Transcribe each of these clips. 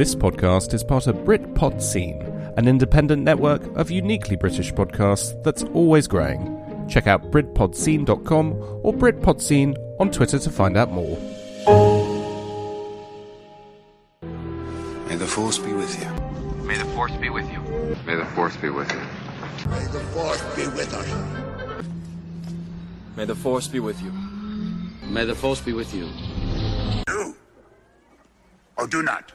This podcast is part of Britpod Scene, an independent network of uniquely British podcasts that's always growing. Check out BritpodScene.com or BritpodScene on Twitter to find out more. May the force be with you. May the force be with you. May the force be with you. May the force be with us. May the force be with you. May the force be with you. Do or do not.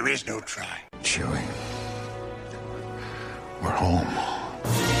There is no try. Chewie. We're home.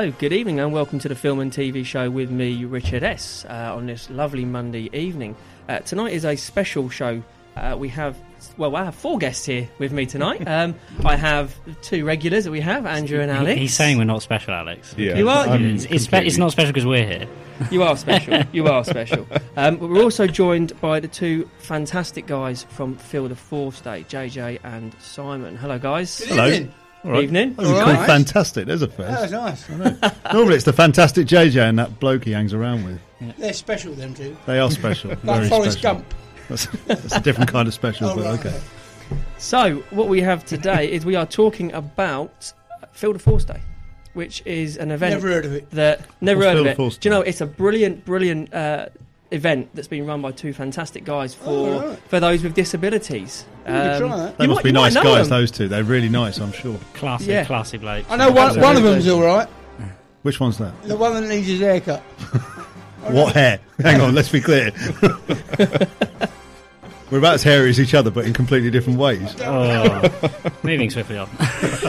Hello, good evening, and welcome to the film and TV show with me, Richard S. Uh, on this lovely Monday evening. Uh, tonight is a special show. Uh, we have, well, I have four guests here with me tonight. Um, I have two regulars that we have, Andrew and Alex. He's saying we're not special, Alex. Yeah, You are- I'm It's, it's, spe- it's not special because we're here. You are special. You are special. Um, but we're also joined by the two fantastic guys from Feel the Force Day, JJ and Simon. Hello, guys. Hello. All right. Evening. Oh, you All called right. fantastic. There's a That was first. nice. Normally it's the fantastic JJ and that bloke he hangs around with. They're special, them two. They are special. Like very Forrest special. Gump. That's, that's a different kind of special, Oh, but right, okay. So, what we have today is we are talking about Feel the Force Day, which is an event Never heard of it. that never What's heard Field of of it. Force Do you know it's a brilliant, brilliant uh, event that's been run by two fantastic guys for Oh, right. for those with disabilities. Um, try that. They you must might- be nice guys, them. those two. They're really nice, I'm sure. Classy, Yeah. classy bloke. I know one, one of them's all right. Which one's that? The one that needs his haircut. What hair? Hang on, let's be clear. We're about as hairy as each other, but in completely different ways. Oh, moving swiftly on.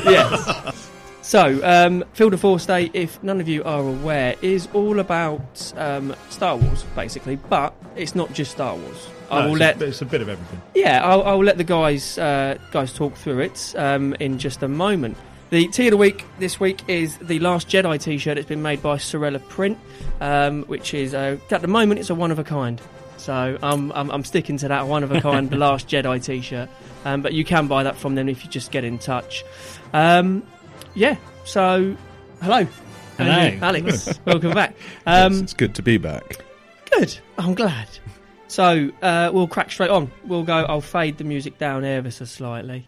yes. So, um, Feel the Force Day, if none of you are aware, is all about um, Star Wars, basically, but it's not just Star Wars. I No, will it's, let a, it's a bit of everything. Yeah, I'll, I'll let the guys uh, guys talk through it um, in just a moment. The tea of the week this week is the Last Jedi T-shirt. It's been made by Sorella Print, um, which is uh, at the moment it's a one of a kind. So I'm, I'm, I'm sticking to that one of a kind, the Last Jedi T-shirt. Um, but you can buy that from them if you just get in touch. Um, yeah. So hello, Hello. Andrew, Alex, welcome back. Yes, Um, it's good to be back. Good. I'm glad. So uh, we'll crack straight on. We'll go. I'll fade the music down ever so slightly.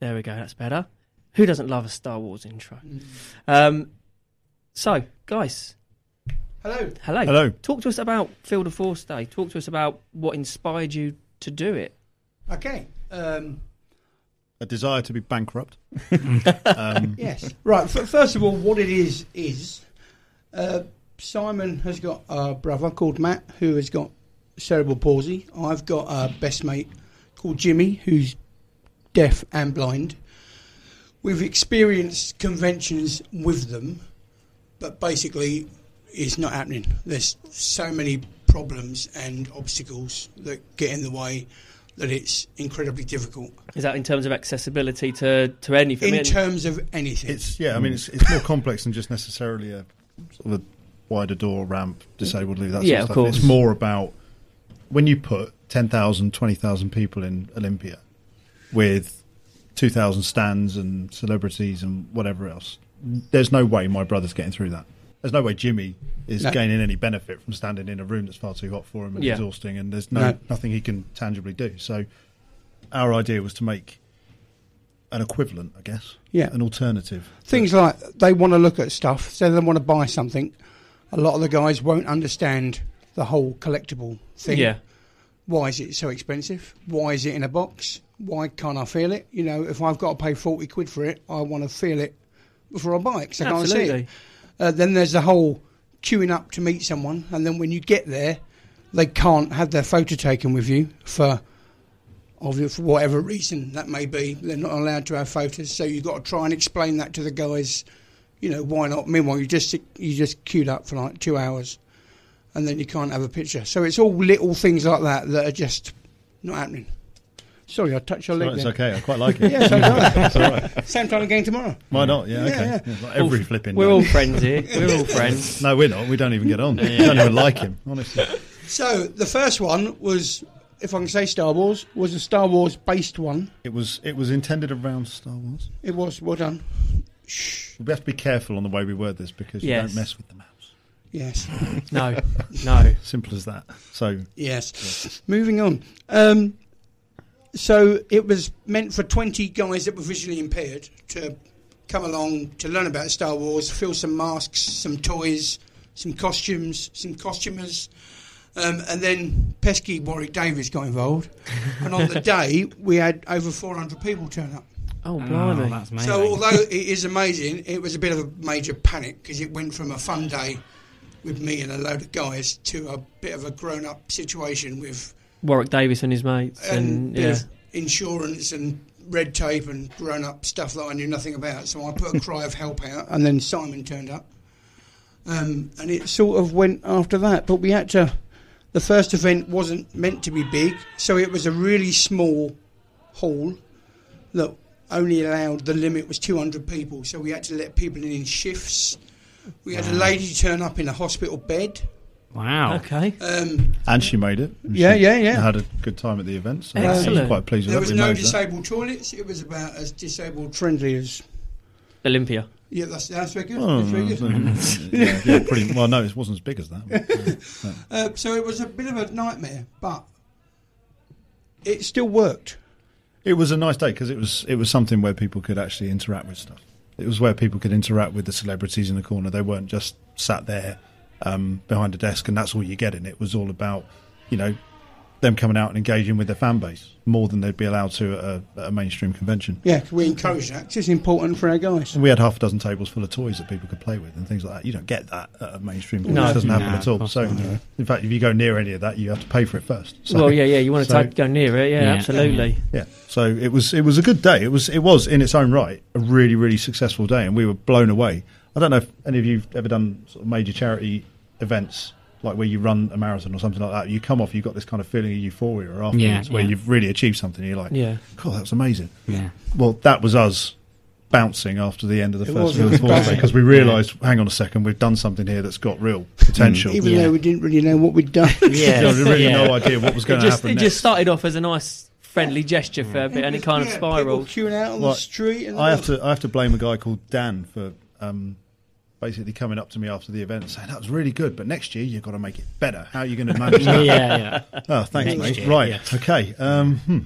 There we go. That's better. Who doesn't love a Star Wars intro? Um, so, guys, Hello. hello. Hello. Talk to us about Feel the Force Day. Talk to us about what inspired you to do it. Okay. Um, A desire to be bankrupt. um, yes. Right. First of all, what it is is uh, Simon has got a brother called Matt who has got cerebral palsy. I've got a best mate called Jimmy who's deaf and blind. We've experienced conventions with them, but basically, it's not happening. There's so many problems and obstacles that get in the way that it's incredibly difficult Is that in terms of accessibility to to anything? in terms of anything. It's yeah. I mean, it's it's more complex than just necessarily a sort of a wider door ramp, disabled leave. That sort Yeah, of of course. It's more about when you put 10,000, 20,000 people in Olympia with two thousand stands and celebrities and whatever else. There's no way my brother's getting through that. There's no way Jimmy is No. gaining any benefit from standing in a room that's far too hot for him and Yeah. exhausting, and there's no, No. nothing he can tangibly do. So, our idea was to make an equivalent, I guess, Yeah. an alternative. Things like they want to look at stuff, so they want to buy something. A lot of the guys won't understand the whole collectible thing. Yeah. Why is it so expensive? Why is it in a box? Why can't I feel it? You know, if I've got to pay 40 quid for it, I want to feel it before I buy it 'cause I can't see Absolutely. it. Uh, then there's the whole queuing up to meet someone, and then when you get there, they can't have their photo taken with you for for whatever reason that may be, they're not allowed to have photos. So you've got to try and explain that to the guys. You know why not? Meanwhile, you just you just queued up for like two hours, and then you can't have a picture. So it's all little things like that that are just not happening. Sorry, I touched your It's, leg. all right, it's okay. I quite like it. Yeah, so do it's all right. Same time again tomorrow. Why not? Yeah, Yeah, okay. yeah. Yeah, like every flipping. We're day. all friends here. We're all friends. No, we're not. We don't even get on. We don't even like him, honestly. So the first one was, if I can say Star Wars, was a Star Wars based one. It was it was intended around Star Wars. It was well done. We have to be careful on the way we word this because you don't mess with the mouse. Yes, No, no. Simple as that. So yes. Moving on. Um, so it was meant for twenty guys that were visually impaired to come along to learn about Star Wars, fill some masks, some toys, some costumes, some costumers. Um, and then pesky Warwick Davis got involved, and on the day we had over 400 people turn up. Oh, Oh, blimey. that's amazing. So although it is amazing, it was a bit of a major panic because it went from a fun day with me and a load of guys to a bit of a grown-up situation with Warwick Davis and his mates. and And, yeah. insurance and red tape and grown-up stuff that I knew nothing about. So I put a cry of help out, and then Simon turned up, um, and it sort of went after that. But we had to. The first event wasn't meant to be big, so it was a really small hall that only allowed the limit was 200 people. So we had to let people in in shifts. We had a lady turn up in a hospital bed. Wow. Okay. Um, and she made it. And Yeah, she yeah, yeah. Had a good time at the event. So I was Excellent. quite pleased with there that. was no managed that. disabled toilets. It was about as disabled friendly as. Olympia. Yeah, that's, that's very good. Oh, that's very good. yeah, yeah, pretty, well, no, it wasn't as big as that. Uh, so it was a bit of a nightmare, but it still worked. It was a nice day because it was it was something where people could actually interact with stuff. It was where people could interact with the celebrities in the corner. They weren't just sat there um, behind a desk and that's all you're getting. It was all about, you know, them coming out and engaging with their fan base more than they'd be allowed to at a, at a mainstream convention. Yeah, we encourage that. it's important for our guys. And we had half a dozen tables full of toys that people could play with and things like that. You don't get that at a mainstream. No. No, it doesn't happen No, at all. So, not. in fact, if you go near any of that, you have to pay for it first. So, well, yeah, yeah. You want to so- take, go near it? Yeah, Yeah. absolutely. Yeah. So it was it was a good day. It was it was in its own right a really really successful day, and we were blown away. I don't know if any of you've ever done sort of major charity events like where you run a marathon or something like that. You come off, you've got this kind of feeling of euphoria afterwards, Yeah, where yeah. you've really achieved something. And you're like, Yeah. "God, that was amazing." Yeah. Well, that was us bouncing after the end of the It first was, it was of Force bouncing. because we realised, hang on a second, we've done something here that's got real potential. Even Yeah. though we didn't really know what we'd done. Yeah, we really Yeah. no idea what was going to happen. it next. just started off as a nice, friendly gesture for a bit, and it kind of Yeah, people spiraled. queuing out on Well, the street. And I have to I have to blame a guy called Dan for um, basically coming up to me after the event saying that was really good, but next year you've got to make it better. How are you going to manage yeah, that? yeah. yeah. Oh, thanks, Next mate. year, right, yeah. okay. Um, hmm.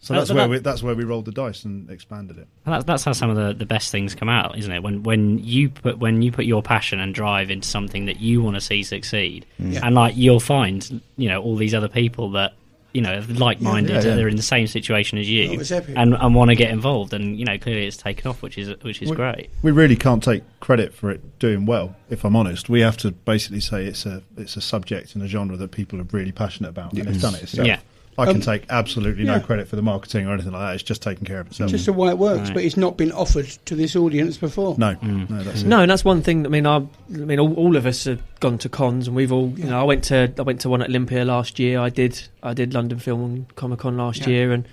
So that's where that- we that's where we rolled the dice and expanded it. That's, that's how some of the, the best things come out, isn't it? When when you put when you put your passion and drive into something that you want to see succeed, Mm. Yeah. and like you'll find, you know, all these other people that you know like-minded, Yeah, yeah, yeah. they're in the same situation as you, Oh, and and want to get involved, and you know, clearly it's taken off, which is which is We- great. We really can't take credit for it doing well, if I'm honest. We have to basically say it's a it's a subject and a genre that people are really passionate about, and it's done it itself. Yeah. I can Um, take absolutely yeah. no credit for the marketing or anything like that. It's just taken care of itself. It's just the way it works, Right. but it's not been offered to this audience before. no, no, that's. No, and that's one thing. I mean, I, I mean, all, all of us have gone to cons, and we've all, you know, I went to I went to one at Olympia last year. I did I did London Film and Comic Con last Yeah. year, and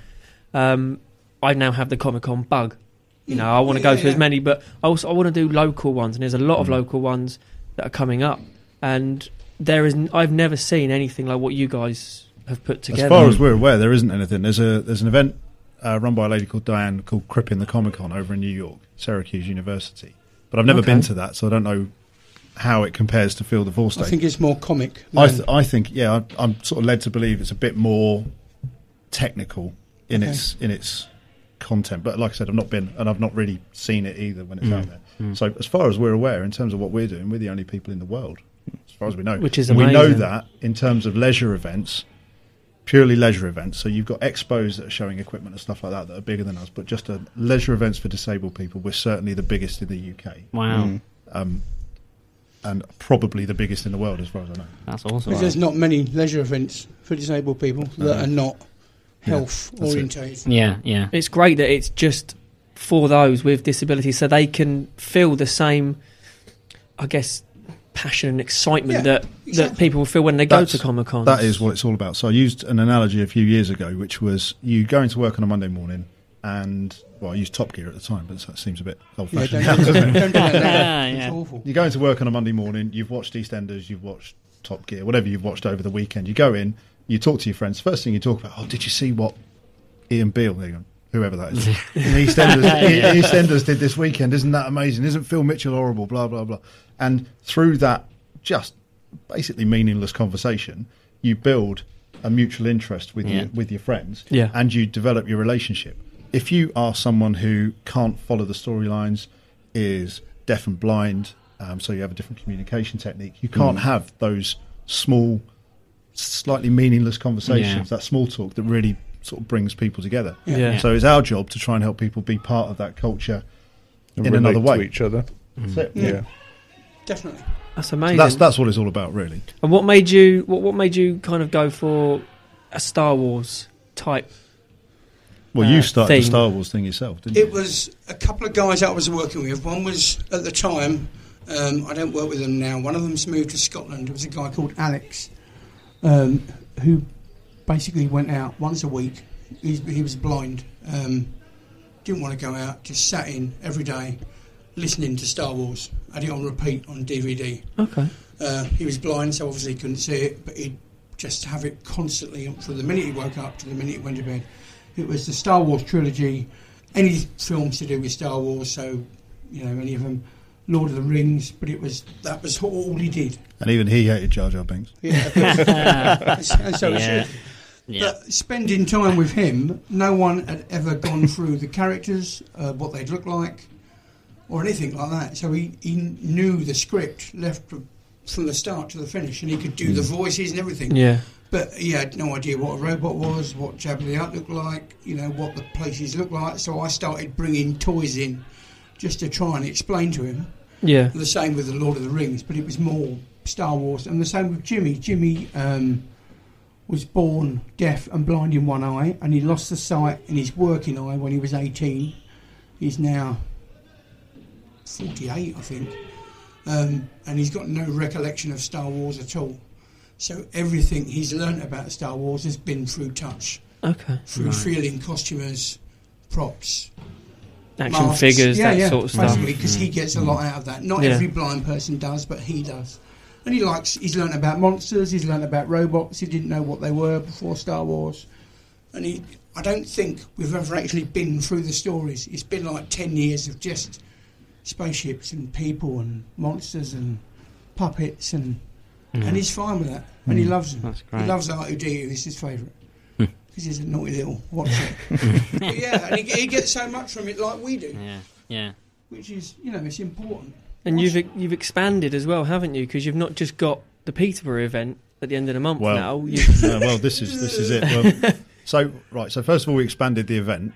um, I now have the Comic Con bug. You know, I want to Yeah, go yeah, to as many, but I also I want to do local ones, and there's a lot of Mm. local ones that are coming up, and there is I've never seen anything like what you guys have put together. As far as we're aware, there isn't anything. There's a there's an event uh, run by a lady called Diane called Crippin the Comic Con over in New York, Syracuse University. But I've never Okay. been to that, so I don't know how it compares to Feel the Force I think it's more comic. I, th- I think, yeah, I, I'm sort of led to believe it's a bit more technical in Okay. its in its content. But like I said, I've not been and I've not really seen it either when it's Mm. out there. So as far as we're aware, in terms of what we're doing, we're the only people in the world, as far as we know. Which is And we know that in terms of leisure events, purely leisure events. So you've got expos that are showing equipment and stuff like that that are bigger than us. But just a leisure events for disabled people, we're certainly the biggest in the UK. Wow, Um, and probably the biggest in the world, as far as I know. that's awesome. Because there's not many leisure events for disabled people that No. are not health that's it. orientated. Yeah, yeah. It's great that it's just for those with disabilities, so they can feel the same, I guess, passion and excitement Yeah, that that exactly. people feel when they go to Comic Con. That is what it's all about. So I used an analogy a few years ago, which was you go into work on a Monday morning, and well, I used Top Gear at the time, but that seems a bit old-fashioned. don't, now, doesn't don't do that. Yeah. It's awful. You go into work on a Monday morning, you've watched EastEnders, you've watched Top Gear, whatever you've watched over the weekend. You go in, you talk to your friends. First thing you talk about, oh, did you see what Ian Beale, there you go, whoever that is, in EastEnders, Yeah. EastEnders did this weekend? Isn't that amazing? Isn't Phil Mitchell horrible? Blah blah blah. And through that, just basically meaningless conversation, you build a mutual interest with Yeah. your, with your friends, Yeah. and you develop your relationship. If you are someone who can't follow the storylines, is deaf and blind, um, so you have a different communication technique, you can't have those small, slightly meaningless conversations, Yeah. that small talk that really sort of brings people together. Yeah. So it's our job to try and help people be part of that culture And in another way. to each other. That's it. Yeah. Definitely. That's amazing. That's that's what it's all about, really. and what made you what, what made you kind of go for a Star Wars type? Well, Uh, you started thing. the Star Wars thing yourself, didn't It you? was a couple of guys I was working with. One was at the time, um, I don't work with them now. One of them's moved to Scotland. It was a guy called Alex, um, who basically went out once a week. He's, he was blind, um, didn't want to go out, just sat in every day listening to Star Wars. Had it on repeat on DVD. Okay. Uh, he was blind, so obviously he couldn't see it, but he'd just have it constantly from the minute he woke up to the minute he went to bed. It was the Star Wars trilogy, any films to do with Star Wars, so, you know, any of them, Lord of the Rings, but it was, that was all he did. And even he hated Jar Jar Binks. Yeah, and so it Yeah. Yeah. But spending time with him, no one had ever gone through the characters, uh, what they'd look like, or anything like that. So he, he knew the script left from from the start to the finish, and he could do the voices and everything. Yeah. But he had no idea what a robot was, what Jabba the Hutt looked like, you know, what the places looked like. So I started bringing toys in just to try and explain to him. Yeah. The same with the Lord of the Rings, but it was more Star Wars, and the same with Jimmy. Jimmy um, was born deaf and blind in one eye, and he lost the sight in his working eye when he was 18. He's now 48, I think, um, and he's got no recollection of Star Wars at all. So everything he's learnt about Star Wars has been through touch, Okay. through feeling costumers, props, Action masks. figures, yeah, that yeah, sort of stuff. Basically, because he gets a lot out of that. Not Yeah. every blind person does, but he does. And he likes. He's learnt about monsters. He's learnt about robots. He didn't know what they were before Star Wars. And he, I don't think we've ever actually been through the stories. It's been like ten years of just spaceships and people and monsters and puppets and hmm. and he's fine with that. And he hmm. loves them. That's great. He loves R2D2. It's his favourite. Because he's a naughty little watcher. but yeah, and he, he gets so much from it like we do Yeah. Yeah. which is you know it's important. And you've you've expanded as well, haven't you? Because you've not just got the Peterborough event at the end of the month Well, now. You, Uh, well, this is this is it. Well, so right, so first of all, we expanded the event.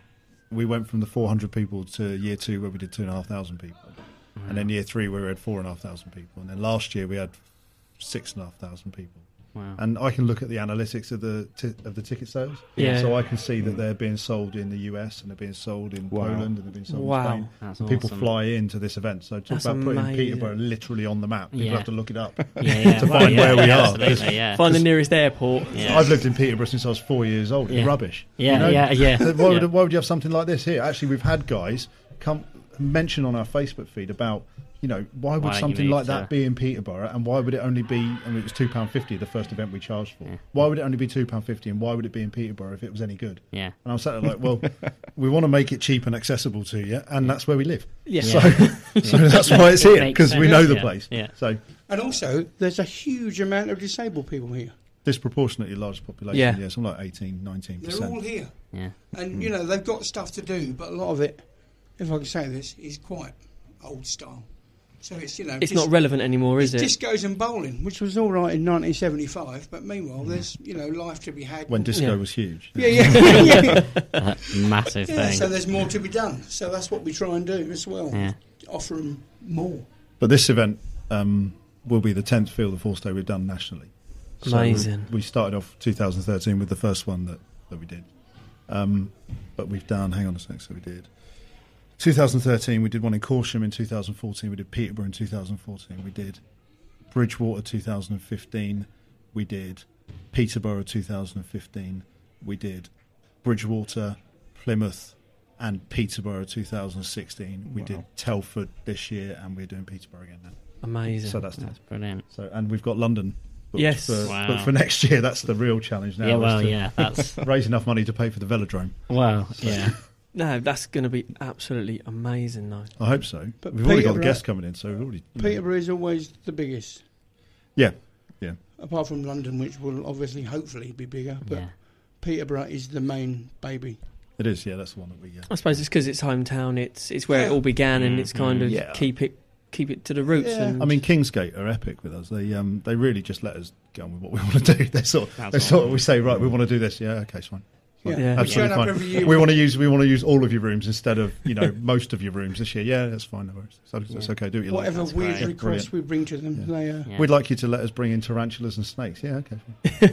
We went from the 400 people to year two, where we did two and a half thousand people, and then year three, where we had four and a half thousand people, and then last year we had six and a half thousand people. Wow. And I can look at the analytics of the ti- of the ticket sales. Yeah. So I can see that mm. they're being sold in the US and they're being sold in Wow. Poland and they're being sold Wow. in Spain. That's And people awesome. fly into this event. So talk That's about putting. Peterborough literally on the map. People Yeah. have to look it up. Yeah, yeah. to Well, find yeah, where we yeah, are. Yeah. find the nearest airport. Yeah. I've lived in Peterborough since I was four years old. It's Yeah. rubbish. Yeah, yeah, yeah. Why would, Yeah. why would you have something like this here? Actually, we've had guys come mention on our Facebook feed about, you know, why would Why something move like to- that be in Peterborough, and why would it only be? I mean, it was two pound fifty the first event we charged for. Yeah. Why would it only be two pound fifty, and why would it be in Peterborough if it was any good? Yeah. And I was sat there like, well, we want to make it cheap and accessible to you, and that's where we live. Yeah. So, so that's why it's here Makes because we know the Yeah, place. yeah. So And also, there's a huge amount of disabled people here. disproportionately large population. Yeah. Yeah, something like 18, 19 They're percent. all here, Yeah. and you hmm. know they've got stuff to do, but a lot of it, if I can say this, is quite old style. So it's you know It's dis- not relevant anymore, is it? discos and bowling, which was all right in 1975, but meanwhile there's you know life to be had. When disco Yeah. was huge. yeah, yeah, yeah. That massive yeah. thing. So there's more to be done. So that's what we try and do as well. Yeah. Offer them more. But this event um, will be the 10th Feel the Force Day we've done nationally. So Amazing. we started off 2013 with the first one that, that we did. Um, but we've done. Hang on a sec. So we did 2013. We did one in Corsham in 2014. We did Peterborough in 2014. We did Bridgwater 2015. We did Peterborough 2015. We did Bridgwater, Plymouth, and Peterborough 2016. We did Telford this year, and we're doing Peterborough again now. Amazing. So that's That's brilliant. so, and we've got London. booked Yes. for, Wow. booked for next year. That's the real challenge now. yeah, well, to yeah, that's raise enough money to pay for the velodrome. well, yeah. no, that's going to be absolutely amazing, though. I hope so. But we've already got the guests coming in, so we've already. you know- Peterborough is always the biggest, Yeah, yeah. apart from London, which will obviously, hopefully, be bigger. But yeah. Peterborough is the main baby. It is. Yeah, that's the one that we. Uh, I suppose it's because it's hometown. It's it's where it all began, and it's kind of Yeah. keep it keep it to the roots. Yeah. And I mean, Kingsgate are epic with us. They um they really just let us go on with what we want to do. They sort That's they sort of we say right, we want to do this. Yeah, okay, it's fine. Yeah, Yeah. Absolutely fine. We want to use we want to use all of your rooms instead of you know most of your rooms this year. Yeah, that's fine. No worries. So it's Yeah. okay. Do what you whatever That's weird great. requests we bring to them. Yeah. They, uh, Yeah. We'd like you to let us bring in tarantulas and snakes. Yeah, okay,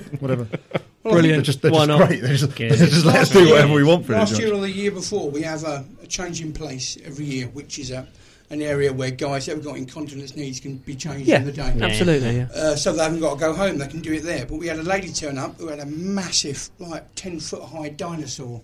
whatever. well, I think They're Brilliant. just they're Why just not? great. They just, Good. they just let us do whatever we want for Last it. year or the year before, we have a, a change in place every year, which is a, an area where guys that have got incontinence needs can be changed Yeah. in the day. Yeah. absolutely, yeah. Uh, so they haven't got to go home; they can do it there. But we had a lady turn up who had a massive, like ten foot high dinosaur,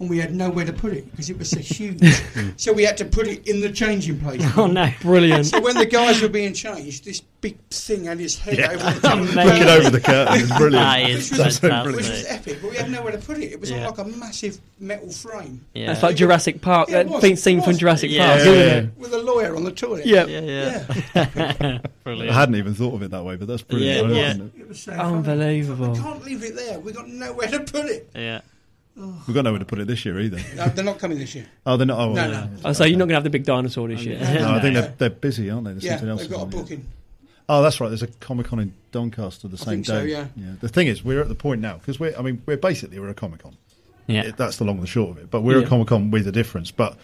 and we had nowhere to put it because it was so huge. Hmm. so we had to put it in the changing place. Oh no! Brilliant. So when the guys were being changed, this big thing had his head Yeah. over the top. Looking over the curtain is brilliant. That is Which was- fantastic. Which was epic, but we had nowhere to put it. It was Yeah. like a massive metal frame Yeah. It's like Jurassic Park. Yeah, that was, scene from. Jurassic Yeah. Park, Yeah, isn't yeah, with a lawyer on the toilet. Yeah. yeah, yeah. Yeah. Brilliant. I hadn't even thought of it that way, but that's brilliant. Yeah, yeah. it. It was so funny. Unbelievable. We can't leave it there. We've got nowhere to put it. Yeah. We've got nowhere to put it this year either. No, they're not coming this year. Oh, they're not. Oh, No, well, no. yeah. I say you're not going to have the big dinosaur this year. No, I think they're, they're busy, aren't they? There's Yeah, something else they've got a booking. Oh, that's right. There's a Comic Con in Doncaster the I same think so, day. yeah. The thing is, we're at the point now because we're. I mean, we're basically we're a Comic Con. Yeah. That's the long and the short of it. But we're Yeah. a Comic Con with a difference. But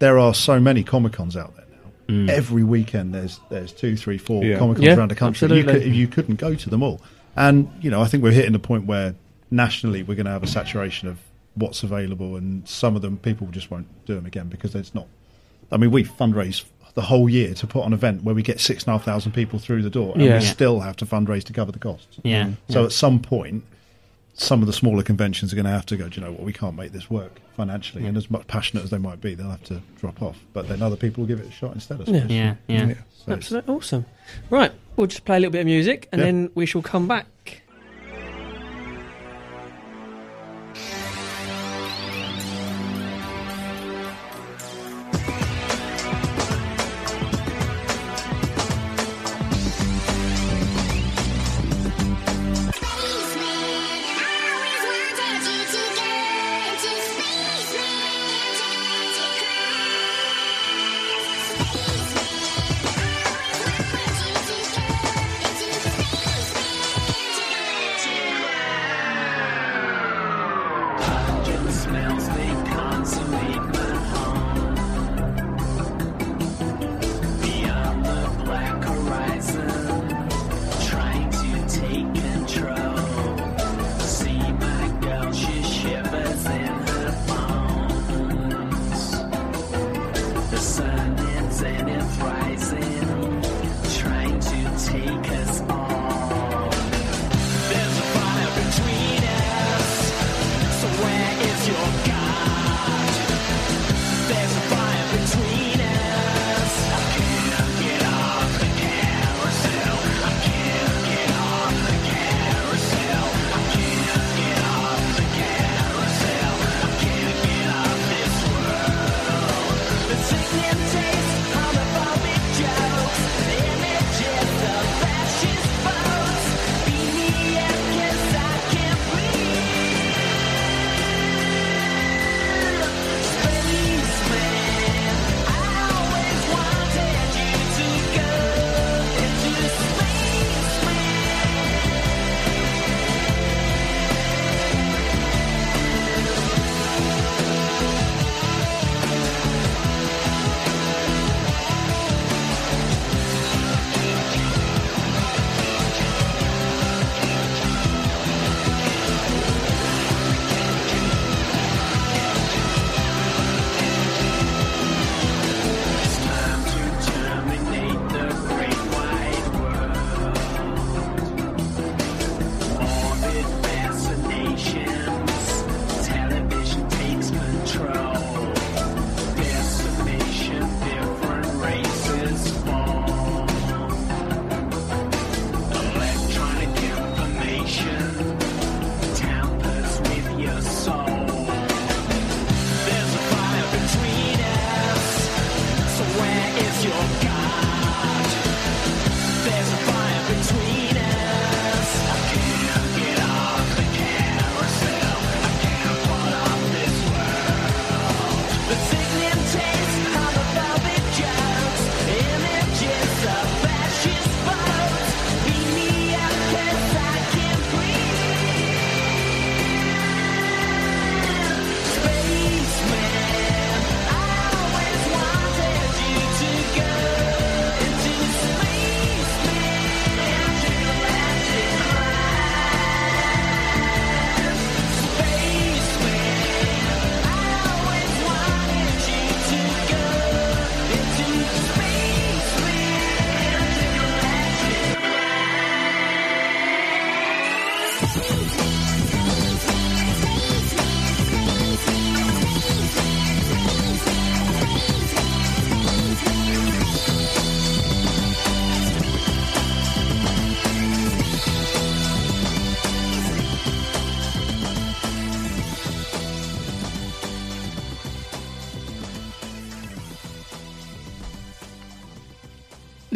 there are so many Comic Cons out there now. Mm. Every weekend there's there's two, three, four Yeah. Comic Cons Yeah, around the country. You, absolutely. could, you couldn't go to them all. And you know, I think we're hitting the point where nationally we're going to have a saturation of what's available, and some of them people just won't do them again because there's not. I mean, we fundraise the whole year to put on an event where we get six and a half thousand people through the door, and Yeah. we Yeah. still have to fundraise to cover the costs. Yeah. Mm. So yeah. at some point, some of the smaller conventions are going to have to go. Do you know what? We can't make this work financially, and as much passionate as they might be, they'll have to drop off. But then other people will give it a shot instead. I suppose. yeah, yeah. So Absolutely awesome. Right, we'll just play a little bit of music and Yeah. then we shall come back.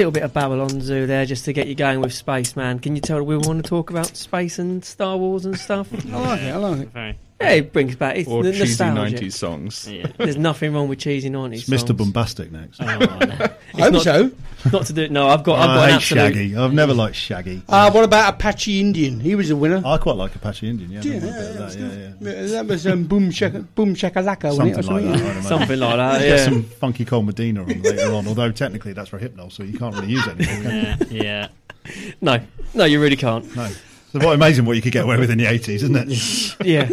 Little bit of Babylon Zoo there just to get you going with space, man. Can you tell we want to talk about space and Star Wars and stuff? I like it. I like it. Very. Yeah, it brings back it's Or the cheesy nostalgia. 90s songs. Yeah. There's nothing wrong with cheesy 90s. It's Mr. Boombastic next. Oh, no. I hope not- so. Not to do it. No, I've got. I've got I an hate absolute. Shaggy. I've never liked Shaggy. Uh, what about Apache Indian? He was a winner. I quite like Apache Indian. Yeah, I Yeah, yeah, a bit of that's that, yeah, yeah. Yeah, That was um, Boom Shaka Boom Shakalaka, wasn't it? Something like that. Something like that. Get Yeah. some funky Cold Medina on later on, although technically that's for Hypnol, so you can't really use it anymore. Yeah. Yeah. No, no, you really can't. No. So quite amazing what you could get away with in the 80s, isn't it? Yeah.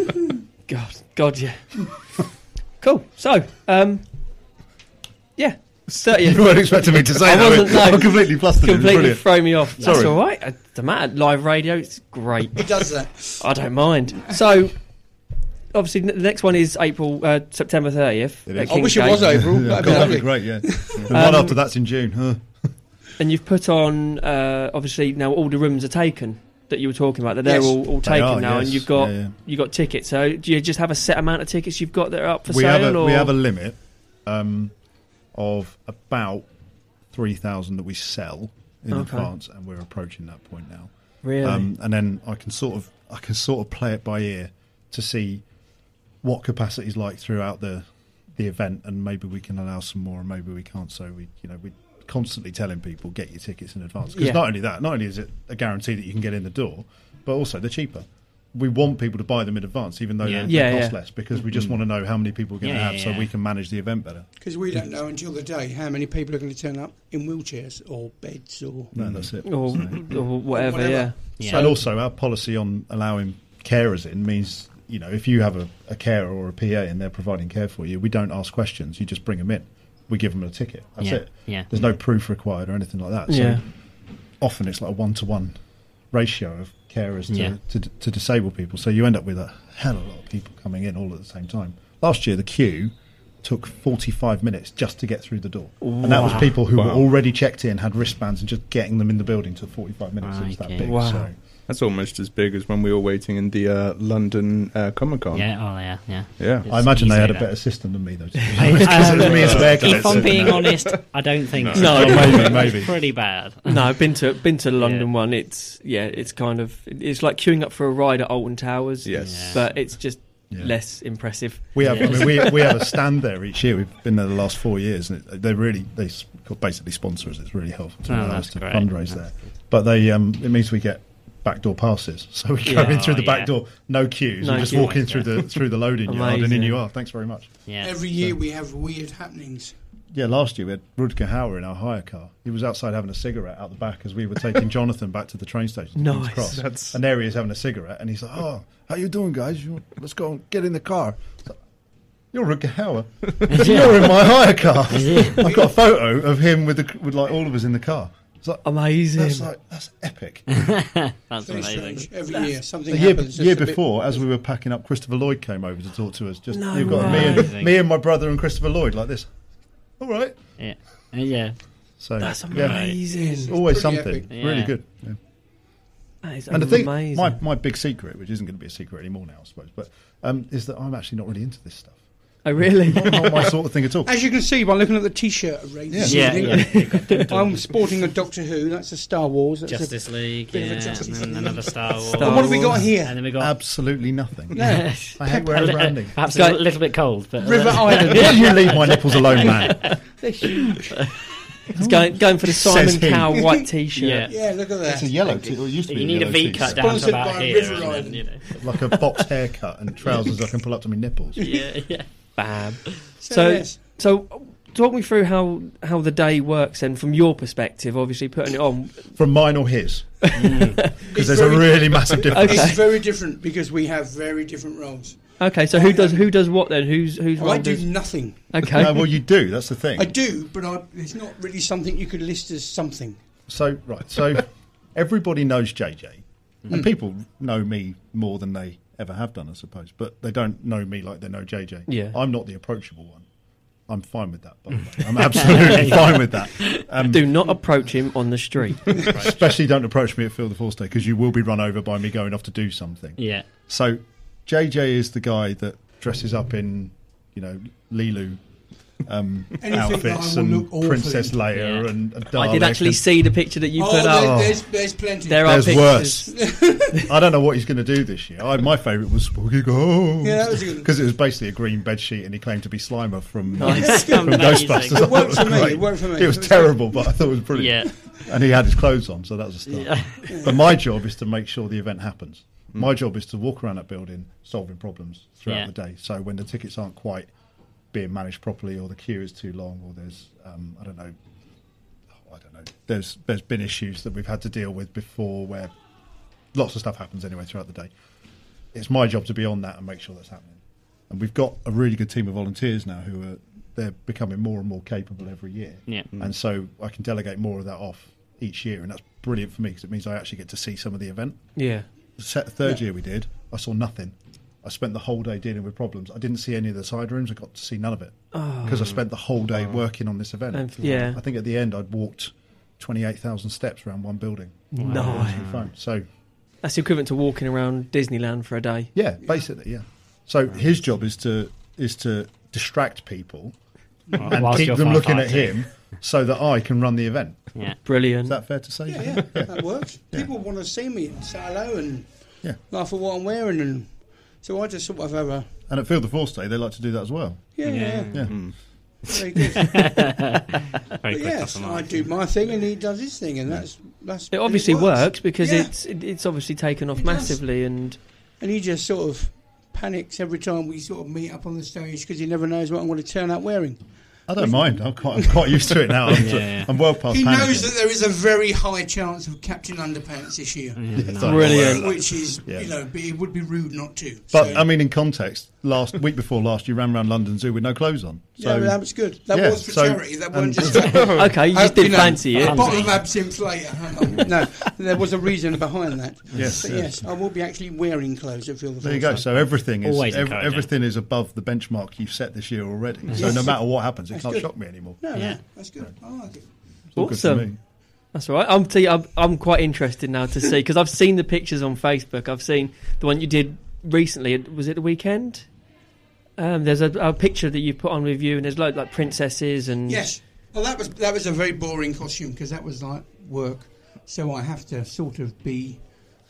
God, God, yeah. Cool. So, um, yeah, You weren't expecting me to say I that. wasn't, no. I'm completely flustered. Completely throw me off. That's Sorry. all right. It doesn't matter. Live radio, it's great. He does that. I don't mind. So, obviously, the next one is April, uh, September thirtieth. It is. I wish it was April. Yeah, That'd be that'd be great, yeah. The one Um, after that's in June. Huh. And you've put on, uh, obviously, now all the rooms are taken that you were talking about. That they're Yes. all, all taken are, now, yes. and you've got Yeah, yeah. you got tickets. So, do you just have a set amount of tickets you've got that are up for we sale? have a or? we have a limit um, of about three thousand that we sell in Okay. advance, and we're approaching that point now. really? Um, and then I can sort of I can sort of play it by ear to see what capacity is like throughout the the event, and maybe we can allow some more, and maybe we can't. So we you know we constantly telling people get your tickets in advance because Yeah. not only that, not only is it a guarantee that you can get in the door, but also they're cheaper. We want people to buy them in advance, even though Yeah. they, Yeah, cost yeah. less, because we just want to know how many people we're going to have, yeah, so yeah. we can manage the event better. Because we don't know until the day how many people are going to turn up in wheelchairs or beds or. No, that's it. or, So- or whatever, Whatever. yeah. Yeah. And also, our policy on allowing carers in means, you know, if you have a, a carer or a PA and they're providing care for you, we don't ask questions. You just bring them in. We give them a ticket. That's Yeah, it. yeah. There's no proof required or anything like that. So Yeah. often it's like a one to one ratio of carers to, Yeah. to, to disabled people. So you end up with a hell of a lot of people coming in all at the same time. Last year, the queue took 45 minutes just to get through the door. And that was people who were already checked in, had wristbands, and just getting them in the building took 45 minutes. It was that Okay. big. Wow. So. That's almost as big as when we were waiting in the uh, London uh, Comic Con. Yeah, oh yeah, yeah. Yeah. I imagine they say had a that. better system than me, though. Um, it was me and spare if I'm sitting being honest, I don't think so. No. maybe, maybe. Pretty bad. No, I've been to been to the London Yeah. one. It's yeah, it's kind of it's like queuing up for a ride at Alton Towers. Yes. Yeah. but it's just Yeah. less impressive. We have, I mean, we, we have a stand there each year. We've been there the last four years, and it, they really they s- basically sponsor us. It's really helpful to Oh, allow that's us to great. fundraise That's there. But they um, it means we get backdoor passes, so we go Yeah. in through the back yeah. door, no queues, No and just queues. walk in through the through the loading yard, and in you are. Thanks very much. Yeah. Every year we have weird happenings. Yeah, last year we had Rutger Hauer in our hire car. He was outside having a cigarette out the back as we were taking Jonathan back to the train station. to Nice. Cross. That's- And there he is having a cigarette, and he's like, "Oh, how you doing, guys? You, let's go and get in the car." Like, You're Rutger Hauer. You're in my hire car. I've got a photo of him with the, with like all of us in the car. It's like, Amazing. that's like that's epic. That's Very amazing. strange. Every year something The year, happens. year that's a bit- before, as we were packing up, Christopher Lloyd came over to talk to us. Just No you've got me and, me and my brother and Christopher Lloyd like this. All right. Yeah. Uh, yeah. So That's yeah, amazing. always Pretty something epic. really good. Yeah. That is And the thing, my, my big secret, which isn't going to be a secret anymore now, I suppose, but um, is that I'm actually not really into this stuff. Oh really? Not, not my sort of thing at all. As you can see by looking at the T-shirt range, this Yeah, evening, yeah. I'm sporting a Doctor Who. That's a Star Wars. That's a- Justice League, bit of a yeah, Justice and then League. another Star Wars. Star And what have we got here? And then we got Absolutely nothing. No. I hate a wearing li- branding. perhaps Go- a little bit cold, but uh, River Island. Will you leave my nipples alone, man? They're huge. It's going going for the Says Simon he. Cowell white T-shirt. Yeah. Yeah, look at that. It's a yellow tee. Or it used to be you a need a yellow V tee. cut down to Sponsored about by here, River and then, Island. you know. Like a box haircut and trousers I can pull up to my nipples. Yeah, yeah. Bam. So, So, yes. so talk me through how how the day works, and from your perspective, obviously putting it on. From mine or his. Mm. Because It's there's a really massive difference. Okay. It's very different because we have very different roles. Okay, so who does who does what then? Who's who's I do does? nothing. Okay. No, well, you do. That's the thing. I do, but I, it's not really something you could list as something. So right, so everybody knows JJ, Hmm. and people know me more than they ever have done, I suppose. But they don't know me like they know JJ. Yeah. I'm not the approachable one. I'm fine with that. By the way, I'm absolutely fine with that. Um, Do not approach him on the street. especially don't approach me at Feel the Force Day because you will be run over by me going off to do something. Yeah. So JJ is the guy that dresses up in, you know, Leeloo um, outfits and Princess in. Leia Yeah. and, and I did actually and- see the picture that you oh, put there- up. there's, there's plenty. There are There's pictures. I don't know what he's going to do this year. I, my favourite was Spooky Ghost. Yeah, that was good- because it was basically a green bed sheet, and he claimed to be Slimer from, Nice. from Ghostbusters. It worked for was me, great. it worked for me. It was It was terrible, but I thought it was brilliant. Yeah. And he had his clothes on, so that was a start. Yeah. But my job is to make sure the event happens. My job is to walk around that building solving problems throughout Yeah. the day. So when the tickets aren't quite being managed properly, or the queue is too long, or there's um, I don't know, I don't know. There's there's been issues that we've had to deal with before where lots of stuff happens anyway throughout the day. It's my job to be on that and make sure that's happening. And we've got a really good team of volunteers now who are they're becoming more and more capable every year. Yeah. And so I can delegate more of that off each year, and that's brilliant for me because it means I actually get to see some of the event. Yeah. The se- third year we did, I saw nothing. I spent the whole day dealing with problems. I didn't see any of the side rooms. I got to see none of it oh. because I spent the whole day working on this event. And- yeah. I think at the end I'd walked twenty-eight thousand steps around one building. Nice. Using. So That's the equivalent to walking around Disneyland for a day. yeah, basically, yeah. So his job is to is to distract people and Whilst keep them looking at him so that I can run the event. Yeah. Brilliant. Is that fair to say? Yeah, yeah, that works. People want to see me and say hello and Yeah. laugh at what I'm wearing, and so I just sort of have a And at Feel the Force Day, they like to do that as well. yeah, yeah, Yeah. very good. Very yes, I do my thing and he does his thing, and that's that's. It obviously and works because Yeah. it's it, it's obviously taken off It does. massively and and he just sort of panics every time we sort of meet up on the stage because he never knows what I'm going to turn up wearing. I don't mind. I'm quite, I'm quite used to it now. I'm, Yeah, yeah. I'm well past He panicking. knows that there is a very high chance of Captain Underpants this year, Yes, I'm Brilliant. aware. which is Yeah. you know, but it would be rude not to. But So- I mean, in context, last week before last, you ran around London Zoo with no clothes on. So yeah, that was good. That yeah, was for so- charity. That and- wasn't just. okay, you just Uh, did know, fancy it. bottle of absinthe later. no, there was a reason behind that. Yes, but yes. yes, I will be actually wearing clothes at Feel the there you go. Force. So everything is Always ev- everything is above the benchmark you've set this year already. So no matter what happens, it That's can't good. shock me anymore. No, Yeah. no, that's good. I like it. It's all good for Awesome. me. That's all right. I'm, tell you, I'm I'm quite interested now to see because I've seen the pictures on Facebook. I've seen the one you did recently. Was it the weekend? Um, there's a, a picture that you put on with you, and there's like like princesses and Yes. Well, that was that was a very boring costume because that was like work. So I have to sort of be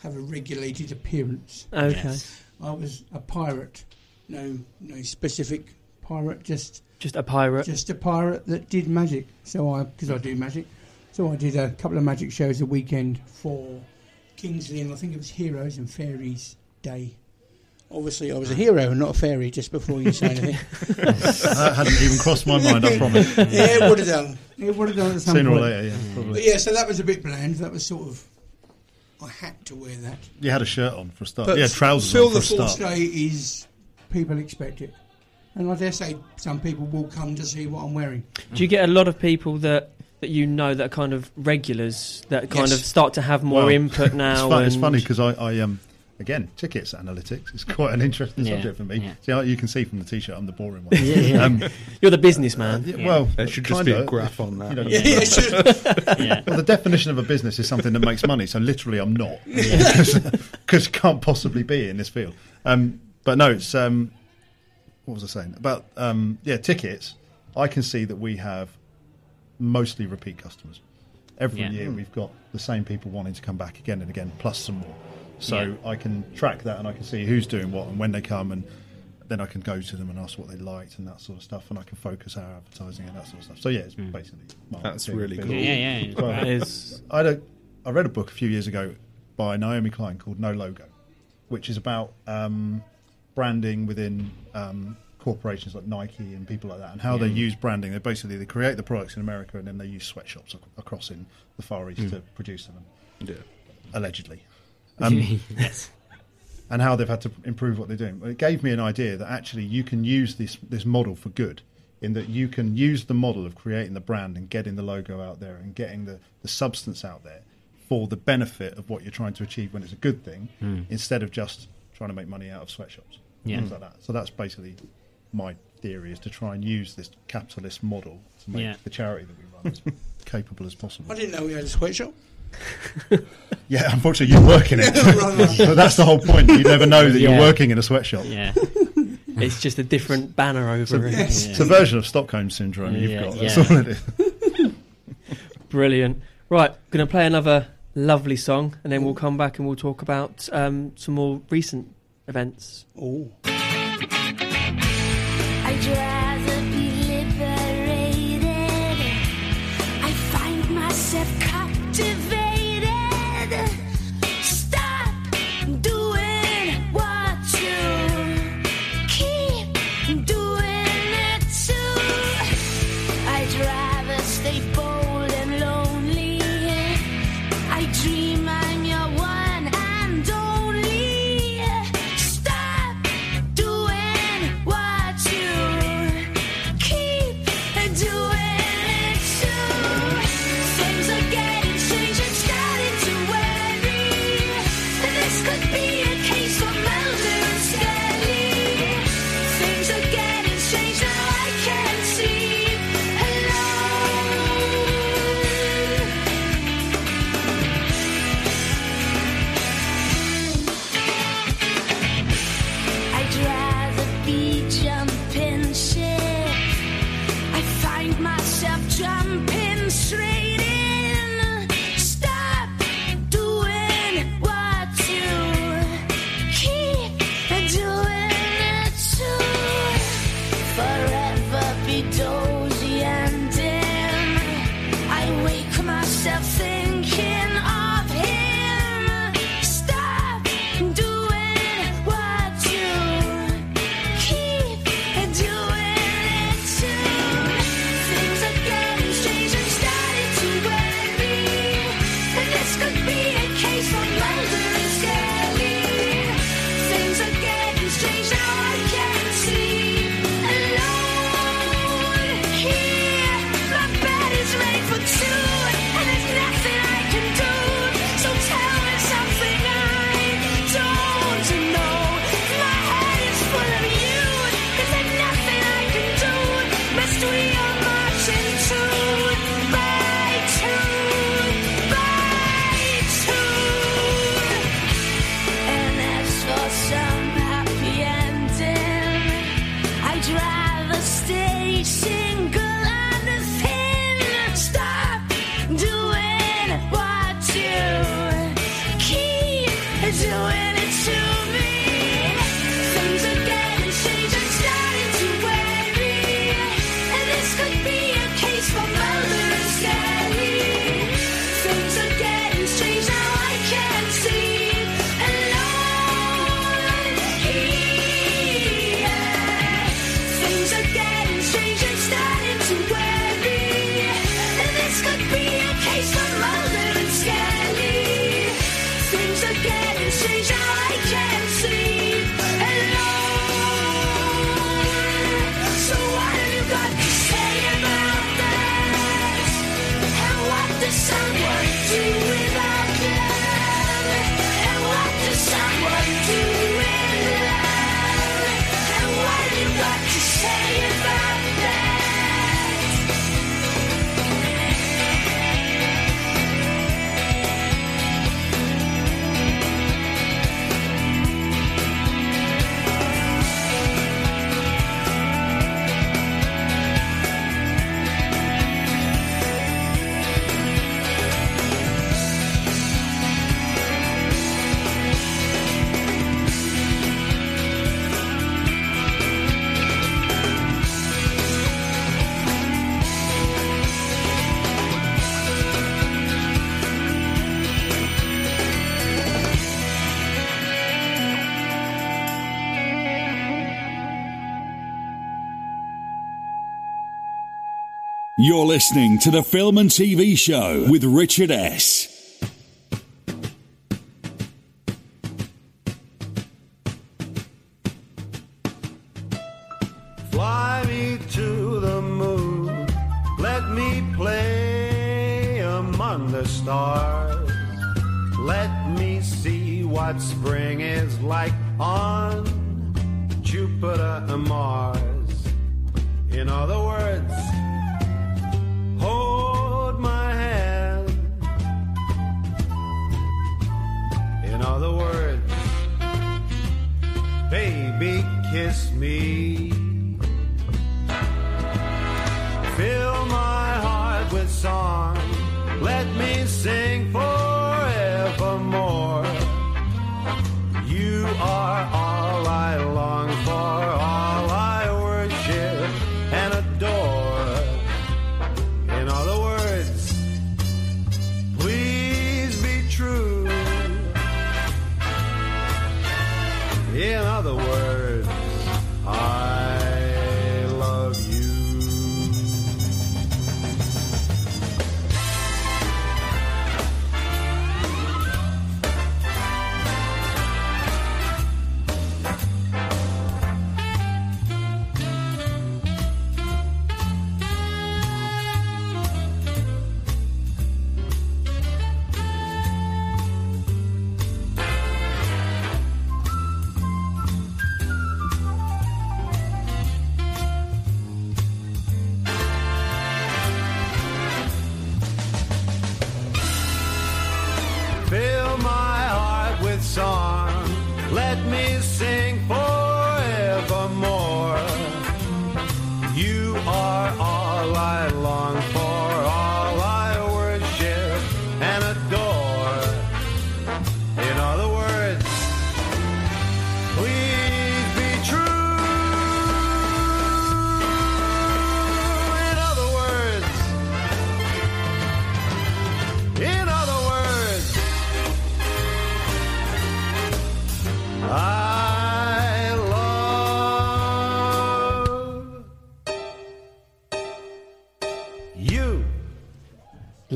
have a regulated appearance. Okay, Yes. I was a pirate. No, no specific pirate. Just just a pirate. just a pirate that did magic. So I, because I do mm-hmm. magic, so I did a couple of magic shows a weekend for Kingsley, and I think it was Heroes and Fairies Day. Obviously, I was a hero and not a fairy. Just before you say anything, That hadn't even crossed my mind. I promise. yeah, it would have done. It would have done at some Sooner or later, yeah, But yeah, so that was a bit bland. That was sort of. I had to wear that. You had a shirt on for a start. But yeah, trousers Phil on for the a Force start. Day is people expect it, and I dare say some people will come to see what I'm wearing. Do you get a lot of people that that you know that are kind of regulars that kind Yes. of start to have more Well, input now? It's, fun, it's funny because I, I um again tickets analytics is quite an interesting Yeah, subject for me. yeah. See, like you can see from the t-shirt, I'm the boring one. Yeah, yeah. Um, you're the businessman. yeah, Well, it should just be kinda. a graph on that. You know, Yeah. Yeah, it should- Yeah. Well, the definition of a business is something that makes money. So literally, I'm not because can't possibly be in this field. Um, but no, it's um, what was I saying about um, yeah tickets? I can see that we have mostly repeat customers. Every Yeah. year, we've got the same people wanting to come back again and again, plus some more. So Yeah. I can track that and I can see who's doing what and when they come and. Then I can go to them and ask what they liked and that sort of stuff, and I can focus our advertising and that sort of stuff. So yeah, it's basically That's really cool. Yeah, yeah, yeah. Well, That is I, had a, I read a book a few years ago by Naomi Klein called No Logo, which is about um, branding within um, corporations like Nike and people like that, and how they use branding. They basically they create the products in America and then they use sweatshops ac- across in the Far East to produce them, Yeah. allegedly. Um, yes. and how they've had to improve what they're doing. It gave me an idea that actually you can use this this model for good, in that you can use the model of creating the brand and getting the logo out there and getting the, the substance out there for the benefit of what you're trying to achieve when it's a good thing, instead of just trying to make money out of sweatshops yeah. things hmm. like that. So that's basically my theory is to try and use this capitalist model to make yeah. the charity that we run as capable as possible. I didn't know we had a sweatshop. yeah, unfortunately, you work in it. So that's the whole point. You never know that you're working in a sweatshop. Yeah. It's just a different banner over it. It's, yeah. it's a version of Stockholm syndrome you've got. That's all it is. Brilliant. Right, going to play another lovely song and then we'll come back and we'll talk about um, some more recent events. Oh. like to say goodbye. You're listening to the Film and TV Show with Richard S. In other words,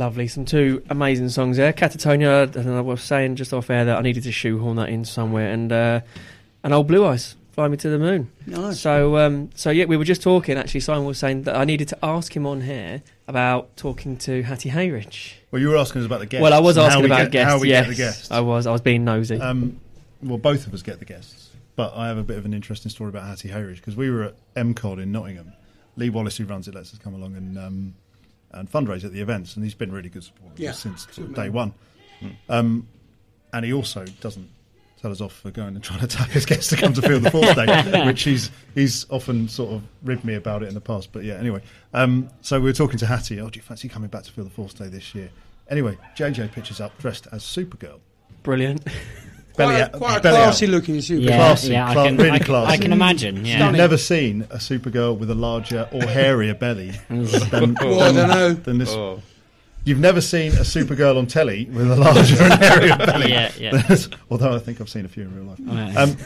Lovely, some two amazing songs there. Catatonia, and I was saying just off air that I needed to shoehorn that in somewhere, and uh, and old Blue Eyes, Fly Me to the Moon. Nice. So, um, so yeah, we were just talking. Actually, Simon was saying that I needed to ask him on here about talking to Hattie Hayridge. Well, you were asking us about the guests. Well, I was asking about get, guests. How we yes, get the guests. I was. I was being nosy. Um, well, both of us get the guests, but I have a bit of an interesting story about Hattie Hayridge because we were at MCOD in Nottingham. Lee Wallace, who runs it, lets us come along and um, and fundraise at the events, and he's been really good support Yeah, since good day man. one. Um, and he also doesn't tell us off for going and trying to tag his guests to come to Feel the Force Day, which he's he's often sort of ribbed me about it in the past. But yeah, anyway. Um, so we were talking to Hattie. Oh, do you fancy coming back to Feel the Force Day this year? Anyway, JJ pitches up dressed as Supergirl. Brilliant. Belly Quite, a- quite a belly out. classy looking super. Yeah, classy, yeah, I cla- can- really I can- classy. I can imagine, yeah. You've never seen a Supergirl with a larger or hairier belly than, Well, I don't know. than this. Oh. You've never seen a Supergirl on telly with a larger and hairier belly. Yeah, yeah. this- Although I think I've seen a few in real life. Yeah. Um,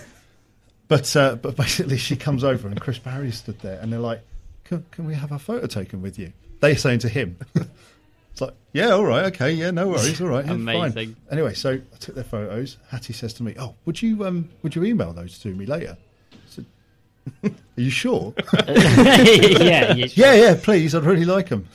but uh, but basically, she comes over and Chris Barry stood there, and they're like, "Can, can we have our photo taken with you?" They're saying to him. It's like, yeah, all right, okay, yeah, no worries, all right, yeah, fine. Anyway, so I took their photos. Hattie says to me, "Oh, would you um, would you email those to me later?" I said, "Are you sure?" yeah, yeah, yeah, yeah, please, I'd really like them.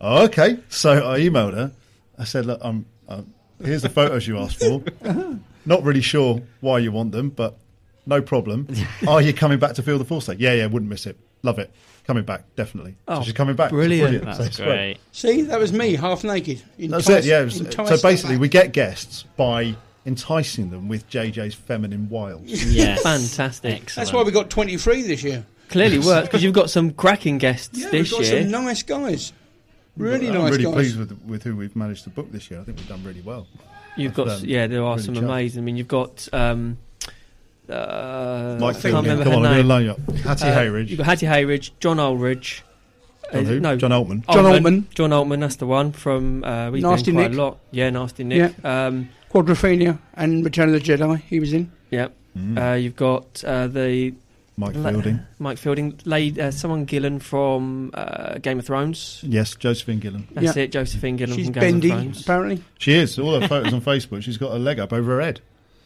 oh, okay, so I emailed her. I said, "Look, um, uh, here's the photos you asked for. Not really sure why you want them, but no problem. Are you coming back to feel the Force Like, Yeah, yeah, wouldn't miss it. Love it. Coming back, definitely. Oh, so she's coming back. It's brilliant. That's it's great. See, that was me, half naked. That's it. Yeah. it was- so basically, we get guests by enticing them with JJ's feminine wiles. Yes. Fantastic. Excellent. That's why we got 23 this year. Clearly works because you've got some cracking guests Yeah, this we've got year. some nice guys. Really I'm nice really guys. pleased with with who we've managed to book this year. I think we've done really well. You've got, Um, yeah, there are really some chuffed. amazing. I mean, you've got. Um, uh, Mike Fielding. Come on, I'm going to line you up. Hattie Uh, Hayridge. You've got Hattie Hayridge, John Ulridge. John Uh, who? no, John Altman. John Altman. John Altman, that's the one from. Uh, we've Nasty been quite Nick. a lot. Yeah, Nasty Nick. Um, Quadrophenia and Return of the Jedi, he was in. Yep. Mm. Uh, you've got uh, the Mike la- Fielding. Mike Fielding, laid, uh, someone Gillan from uh, Game of Thrones. Yes, Josephine Gillan. That's Yeah. it, Josephine Gillan She's from Game bendy, of Thrones. apparently. She is. All her photos on Facebook, she's got a leg up over her head.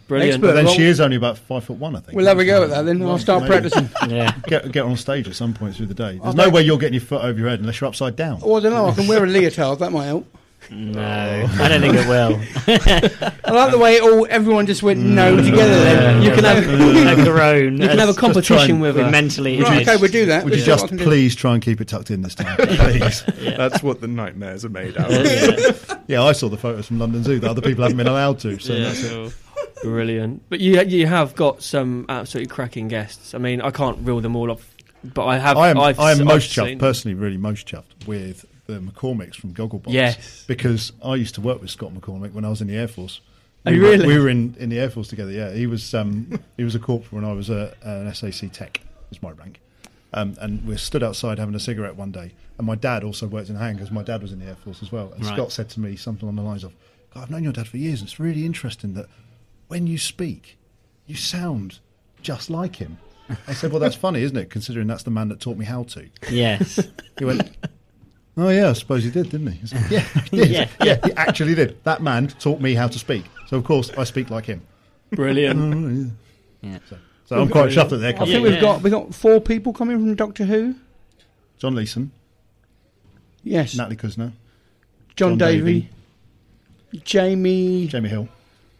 Brilliant. Expert. But then Well- she is only about five foot one, I think. We'll have a go at that then. I'll start maybe. practicing. Yeah. Get, get on stage at some point through the day. There's I'll no make- way you're getting your foot over your head unless you're upside down. Oh, I don't know. I can wear a leotard. That might help. No, I don't think it will. I like the way all everyone just went no mm. together. Then You can have a groan. you can have a competition with We're her. mentally right, imaged. okay, we'll do that. Would you Let's see what I just please try and keep it tucked in this time, please? That's what the nightmares are made out of. yeah. yeah, I saw the photos from London Zoo that other people haven't been allowed to. So Yeah, that's it. Cool. Brilliant. But you you have got some absolutely cracking guests. I mean, I can't reel them all off, but I have. I am, I've, I am I've most chuffed, personally, really most chuffed with the McCormicks from Gogglebox. Yes. Because I used to work with Scott McCormick when I was in the Air Force. Oh, we were, really? We were in, in the Air Force together, yeah. He was um, he was a corporal and I was a, an SAC tech, was my rank. Um, and we stood outside having a cigarette one day. And my dad also worked in Hang because my dad was in the Air Force as well. And Right. Scott said to me something along the lines of, God, I've known your dad for years and it's really interesting that when you speak, you sound just like him. I said, well, that's funny, isn't it? Considering that's the man that taught me how to. Yes. He went, oh, yeah, I suppose he did, didn't he? I said, yeah, he did. Yeah. yeah. he actually did. That man taught me how to speak. So, of course, I speak like him. Brilliant. Oh, yeah. So, so I'm quite chuffed that they're coming. I think we've got we've got four people coming from Doctor Who. John Leeson, Yes, Natalie Cuzner, John, John Davey, Jamie. Jamie Hill.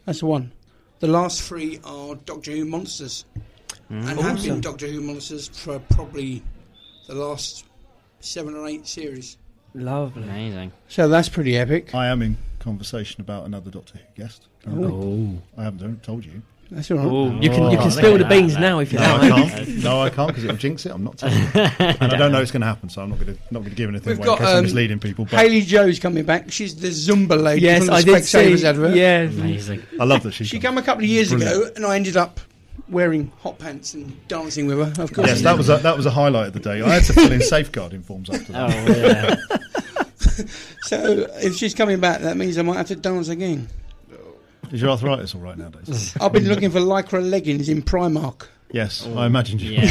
That's the one. The last three are Doctor Who monsters, mm. and have been Awesome. Doctor Who monsters for probably the last seven or eight series. Lovely. Amazing. So that's pretty epic. I am in conversation about another Doctor Who guest. Oh. I haven't don't- told you. That's all right. Oh, you can you Oh, can spill the beans that. now if you No, like. I can't. No, I can't because it'll jinx it. I'm not telling you. And I don't know it's going to happen, so I'm not going to not going to give anything We've away got in case I'm um, misleading people. But Haley Joe's coming back. She's the Zumba lady Yes, from the I did Specsavers see. advert. Yeah, Amazing. I love that she's She came a couple of years Brilliant. ago, and I ended up wearing hot pants and dancing with her. Of course, Yes, that was a, that was a highlight of the day. I had to fill in safeguarding forms after that. Oh, that. yeah. So if she's coming back, that means I might have to dance again. Is your arthritis all right nowadays? I've been looking for lycra leggings in Primark. yes, oh, I imagine you. Yeah.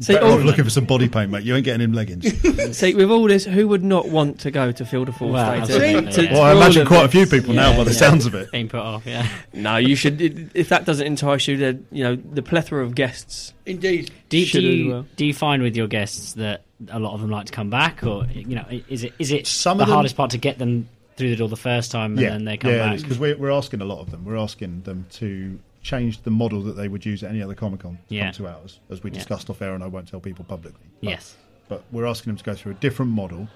See, Better all, looking for some body paint, mate. You ain't getting him leggings. see, with all this, who would not want to go to Feel the Force Well, Day? to- absolutely, to- yeah. to well, I all imagine of quite a few people now by the yeah. sounds of it. Being put off, yeah. No, you should. If that doesn't entice you, then you know the plethora of guests. Indeed. Do, do Should as you well. do you find with your guests that a lot of them like to come back, or you know, is it is it Some the of them- hardest part to get them through the door the first time and then they come yeah, back? because we're, we're asking a lot of them. We're asking them to change the model that they would use at any other Comic Con to Yeah. come to ours, as we Yeah. discussed off air, and I won't tell people publicly. But- Yes. but we're asking them to go through a different model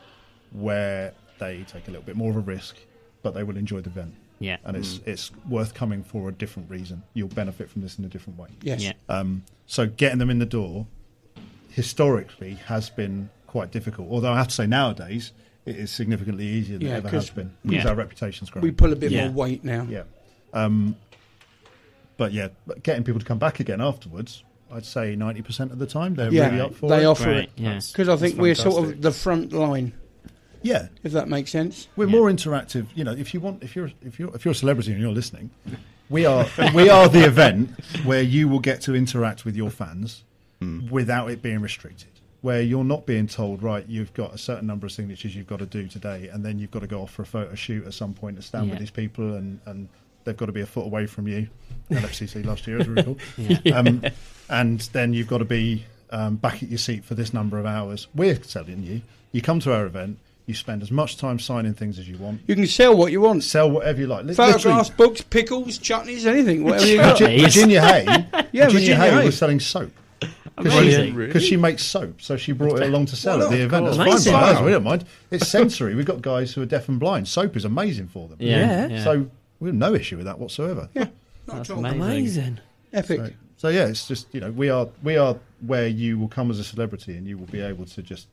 where they take a little bit more of a risk, but they will enjoy the event. Yeah. And it's it's worth coming for a different reason. You'll benefit from this in a different way. Yes. Yeah. Um, so getting them in the door historically has been quite difficult. Although I have to say nowadays it is significantly easier than Yeah, it ever 'cause has been because Yeah. our reputation's grown. We pull a bit Yeah. more weight now. Yeah. Um, but yeah, but getting people to come back again afterwards, I'd say 90% of the time they're Yeah, really up for they it. They offer Right, it yeah. because I think we're sort of the front line, Yeah. if that makes sense. We're Yeah. more interactive. You know, if you want, if you're, if you're, if you're a celebrity and you're listening, we are, we are the event where you will get to interact with your fans without it being restricted. Where you're not being told, right, you've got a certain number of signatures you've got to do today, and then you've got to go off for a photo shoot at some point and stand Yeah. with these people, and, and they've got to be a foot away from you. LFCC last year was really cool. Yeah. Um, and then you've got to be um, back at your seat for this number of hours. We're telling you, you come to our event, you spend as much time signing things as you want, You can sell what you want. sell whatever you like. Li- Photographs, books, pickles, chutneys, anything. Whatever you got. Virginia Hay, Yeah, Virginia, Virginia Hay, Hay. was selling soap Amazing. Because she makes soap, so she brought it along to sell Well, at the event. course. That's Amazing. fine by us, Wow. we don't mind. It's sensory. We've got guys who are deaf and blind. Soap is amazing for them. Yeah. Yeah. So we have no issue with that whatsoever. Yeah. Not That's amazing. Amazing. Epic. So, so yeah, it's just you know we are we are where you will come as a celebrity and you will be able to just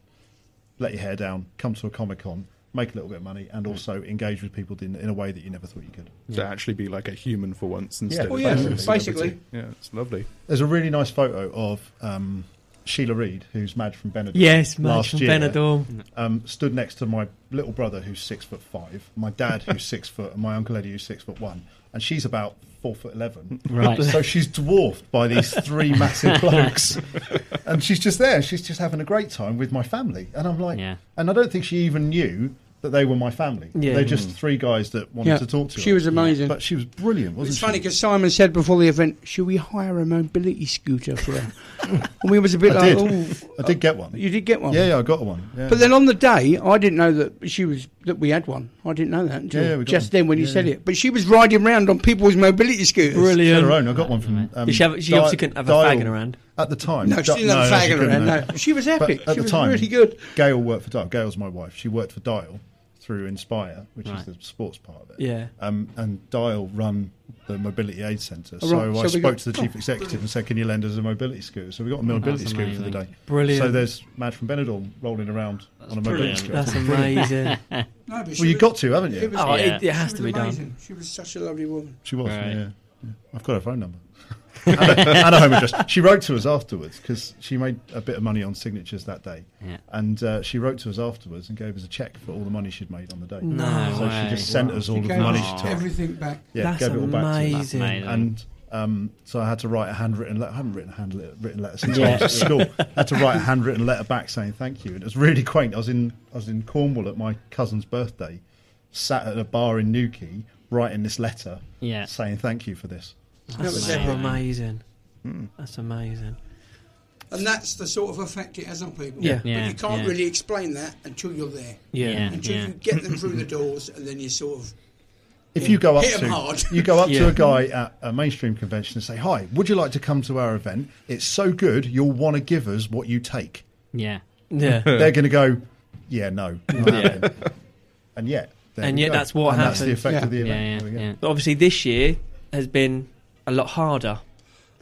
let your hair down, come to a comic con, make a little bit of money, and also engage with people in, in a way that you never thought you could. To actually be like a human for once instead Yeah. of Well, yeah, being a basically. Yeah, it's lovely. There's a really nice photo of um, Sheila Reid, who's Madge from Benidorm. Yes, Madge last from year, Benidorm. Um, stood next to my little brother, who's six foot five, my dad, who's six foot, and my uncle Eddie, who's six foot one, and she's about four foot eleven. Right. So she's dwarfed by these three massive blokes, and she's just there. She's just having a great time with my family, and I'm like, Yeah. and I don't think she even knew that they were my family. Yeah. They're just three guys that wanted Yeah, to talk to she her. was amazing. But she was brilliant, wasn't It's she? funny because Simon said before the event, "Should we hire a mobility scooter for her?" and we was a bit I like, did. "Oh, I did get one. you did get one." Yeah, yeah, I got one. Yeah. But then on the day, I didn't know that she was that we had one. I didn't know that until Yeah, yeah, we just one. then when you said yeah. it. But she was riding around on people's mobility scooters. She had Brilliant. her own. I got one from. Um, She have- she Di- obviously couldn't have a Dial fag in her hand. at the time. No, she didn't have a fag she in her couldn't, hand. no. No, she was But epic. at she the was time, really good. Gail worked for Dial. Gail's my wife. She worked for Dial, through Inspire, which Right. is the sports part of it. Yeah. Um, and Dial run the Mobility Aid Centre. Oh, so right. I So spoke got- to the chief oh, executive and said, "Can you lend us a mobility scooter?" So we got a mobility That's scooter for the day. Brilliant. So there's Mad from Benidorm rolling around on a mobility scooter. That's amazing. No, Well, she you've got to, haven't you? it was- Oh, Yeah. it, it has to was be done. She was such a lovely woman. She was, Right. yeah, yeah. I've got her phone number. And, a, and a home address. She wrote to us afterwards because she made a bit of money on signatures that day, Yeah. and uh, she wrote to us afterwards and gave us a check for all the money she'd made on the day. No so way. she just sent us all She of the money she took. everything back. Yeah, That's gave it all back to us. amazing. That's amazing. And um, so I had to write a handwritten letter. I haven't written a handwritten letter since Yeah. I was at school. I had to write a handwritten letter back saying thank you. And it was really quaint. I was in I was in Cornwall at my cousin's birthday, sat at a bar in Newquay, writing this letter Yeah. saying thank you for this. That's was so amazing. amazing. Hmm. That's amazing. And that's the sort of effect it has on people. Yeah. But you can't yeah. really explain that until you're there. Yeah. Yeah. Until you get them through the doors and then you sort of. If you go up to hard. you go up Yeah. to a guy at a mainstream convention and say, "Hi, would you like to come to our event? It's so good, you'll want to give us what you take." Yeah. Yeah. They're going to go, "Yeah, no," Yeah. and yet, And yet go. that's what and That's the effect Yeah. of the event. Yeah. There yeah. But obviously, this year has been a lot harder.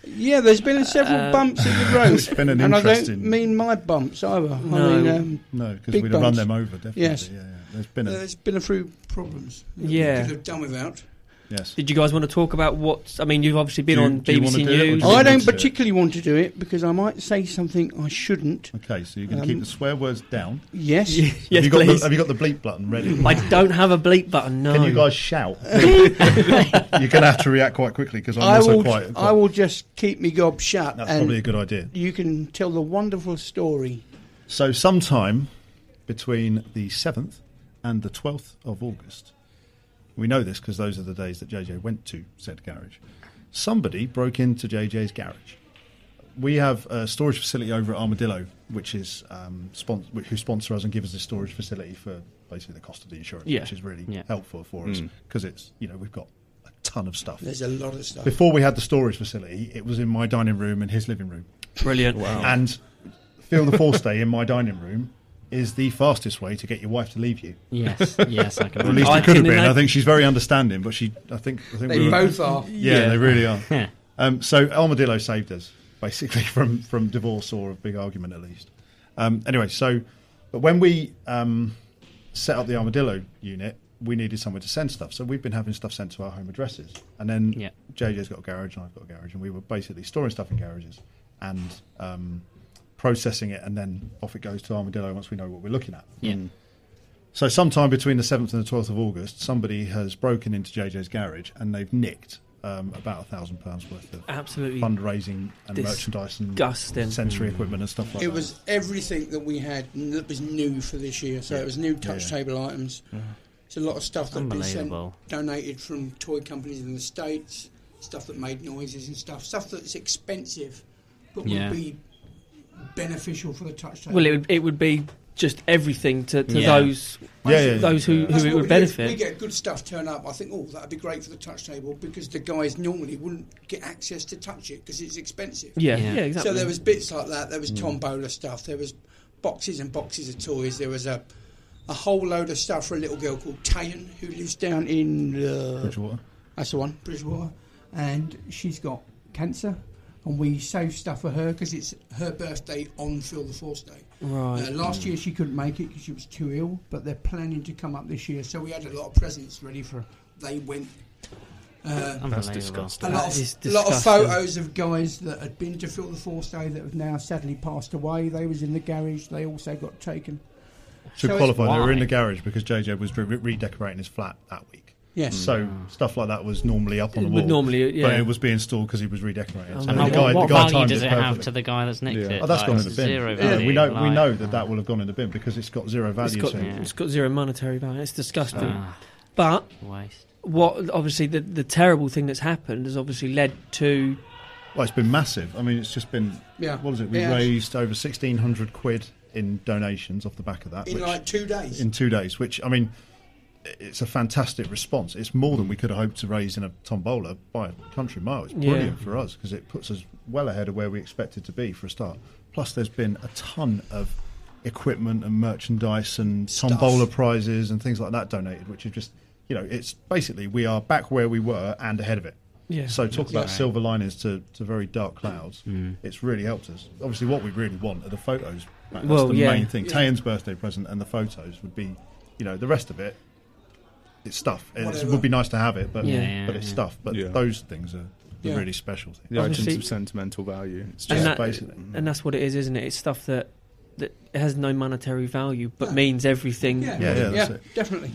Yeah, there's been several Uh, bumps in the road. It's been an and I don't mean my bumps either. No. I mean, um, No, because we'd have run them over, definitely. Yes. Yeah, yeah. There's been a there's been a few problems. that Yeah. We could have done without. Yes. Did you guys want to talk about what? I mean, you've obviously been Do you- on do BBC do News. do you I don't to do particularly want to do it because I might say something I shouldn't. Okay, so you're going to Um, keep the swear words down. Yes. yes, have, you got the, please. have you got the bleep button ready? I don't have a bleep button. No. Can you guys shout? you're going to have to react quite quickly because I'm I also will. quite. I will just keep me gob shut, That's and probably a good idea. you can tell the wonderful story. So, sometime between the 7th and the 12th of August, we know this because those are the days that JJ went to said garage. Somebody broke into JJ's garage. We have a storage facility over at Armadillo, which is um, spon- which- who sponsor us and give us this storage facility for basically the cost of the insurance, Yeah. which is really Yeah. helpful for us Mm. because it's you know we've got a ton of stuff. There's a lot of stuff. Before we had the storage facility, it was in my dining room and his living room. Brilliant. wow. And feel the force day in my dining room is the fastest way to get your wife to leave you. Yes. Yes. I can. At least I it could have been. I think she's very understanding, but she, I think, I think They we were, both are. Yeah, Yeah. they really are. Yeah. Um, so Armadillo saved us basically from from divorce or a big argument at least. Um, anyway, so but when we um, set up the Armadillo unit, we needed somewhere to send stuff. So we've been having stuff sent to our home addresses, and then Yeah. JJ's got a garage and I've got a garage, and we were basically storing stuff in garages and um, processing it, and then off it goes to Armadillo once we know what we're looking at. Yeah. So sometime between the seventh and the twelfth of August, somebody has broken into JJ's garage and they've nicked um, about a thousand pounds worth of Absolutely. fundraising and merchandise and Disgusting. sensory equipment and stuff like It that. It was everything that we had that was new for this year. So it was new touch Yeah. table items. It's a lot of stuff that been sent, donated from toy companies in the states. Stuff that made noises and stuff. Stuff that's expensive, but Yeah. would be beneficial for the touch table. Well, it would, it would be just everything to, to Yeah. those Yeah, yeah, yeah. those who, That's who it would we benefit. Get. We get good stuff turn up. I think, oh, that'd be great for the touch table because the guys normally wouldn't get access to touch it because it's expensive. yeah, Yeah. yeah, exactly. So there was bits like that. There Mm. was tombola stuff. There was boxes and boxes of toys. There was a a whole load of stuff for a little girl called Tayan who lives down in uh, Bridgwater. that's the one, Bridgwater, and she's got cancer. And we saved stuff for her because it's her birthday on Feel the Force Day. right. Uh, last year she couldn't make it because she was too ill, but they're planning to come up this year. So we had a lot of presents ready for her. They went. Uh, Unbelievable. disgusting. a lot, That is of, lot of photos of guys that had been to Feel the Force Day that have now sadly passed away. They was in the garage. They also got taken. Should So qualify. They were in the garage because JJ was re- redecorating his flat that week. Yes. So stuff like that was normally up on the wall. would normally, yeah. But it was being stored because he was redecorating. Oh, So And the And guy, what the guy value timed does it it have perfectly. to the guy that's nicked Yeah. it? Oh, that's Like, gone in the it's bin. Zero Yeah, we know we like- know that that will have gone in the bin because it's got zero it's value. got to it. Yeah. it's got zero monetary value. It's disgusting. Ah, But waste. what obviously the the terrible thing that's happened has obviously led to Well, it's been massive. I mean, it's just been. Yeah. What was it? We Yeah. raised over sixteen hundred quid in donations off the back of that. in which- like two days. in two days, which I mean, it's a fantastic response. It's more than we could have hoped to raise in a tombola by a country mile. It's Yeah. brilliant for us because it puts us well ahead of where we expected to be for a start. Plus, there's been a ton of equipment and merchandise and tombola prizes and things like that donated, which are just you know it's basically we are back where we were and ahead of it. Yeah. So talk about right. silver linings to, to very dark clouds. Mm. It's really helped us. Obviously, what we really want are the photos. That's Well, the yeah. main thing. Yeah. Tayan's birthday present and the photos would be, you know, the rest of it. It's stuff. It's- It would be nice to have it, but Yeah, yeah, but it's yeah. stuff. But Yeah. those things are the Yeah. really special things. The items of sentimental value. It's and, that- basically. and that's what it is, isn't it? It's stuff that that has no monetary value, but No. means everything. Yeah, Yeah, yeah, that's yeah, definitely.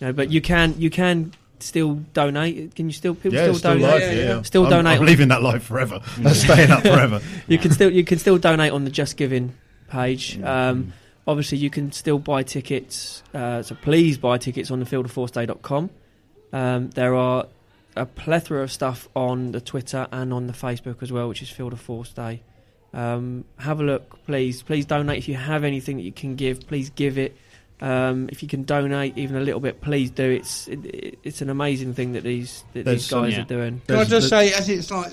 You know, but you can you can still donate. Can you still people Yeah, still still donate? live. Yeah, Yeah, yeah. yeah. Still I'm, donate I'm leaving that live forever. That's staying up forever. you can still you can still donate on the Just Giving page. Mm-hmm. Um, obviously, you can still buy tickets. Uh, so please buy tickets on the field feeltheforceday.com. Um, there are a plethora of stuff on the Twitter and on the Facebook as well, which is Feel the Force Day. Um, have a look, please. Please donate if you have anything that you can give. Please give it. Um, if you can donate even a little bit, please do. It's it, it's an amazing thing that these that There's these some- guys yeah. are doing. Can I just there's- say, as it's like,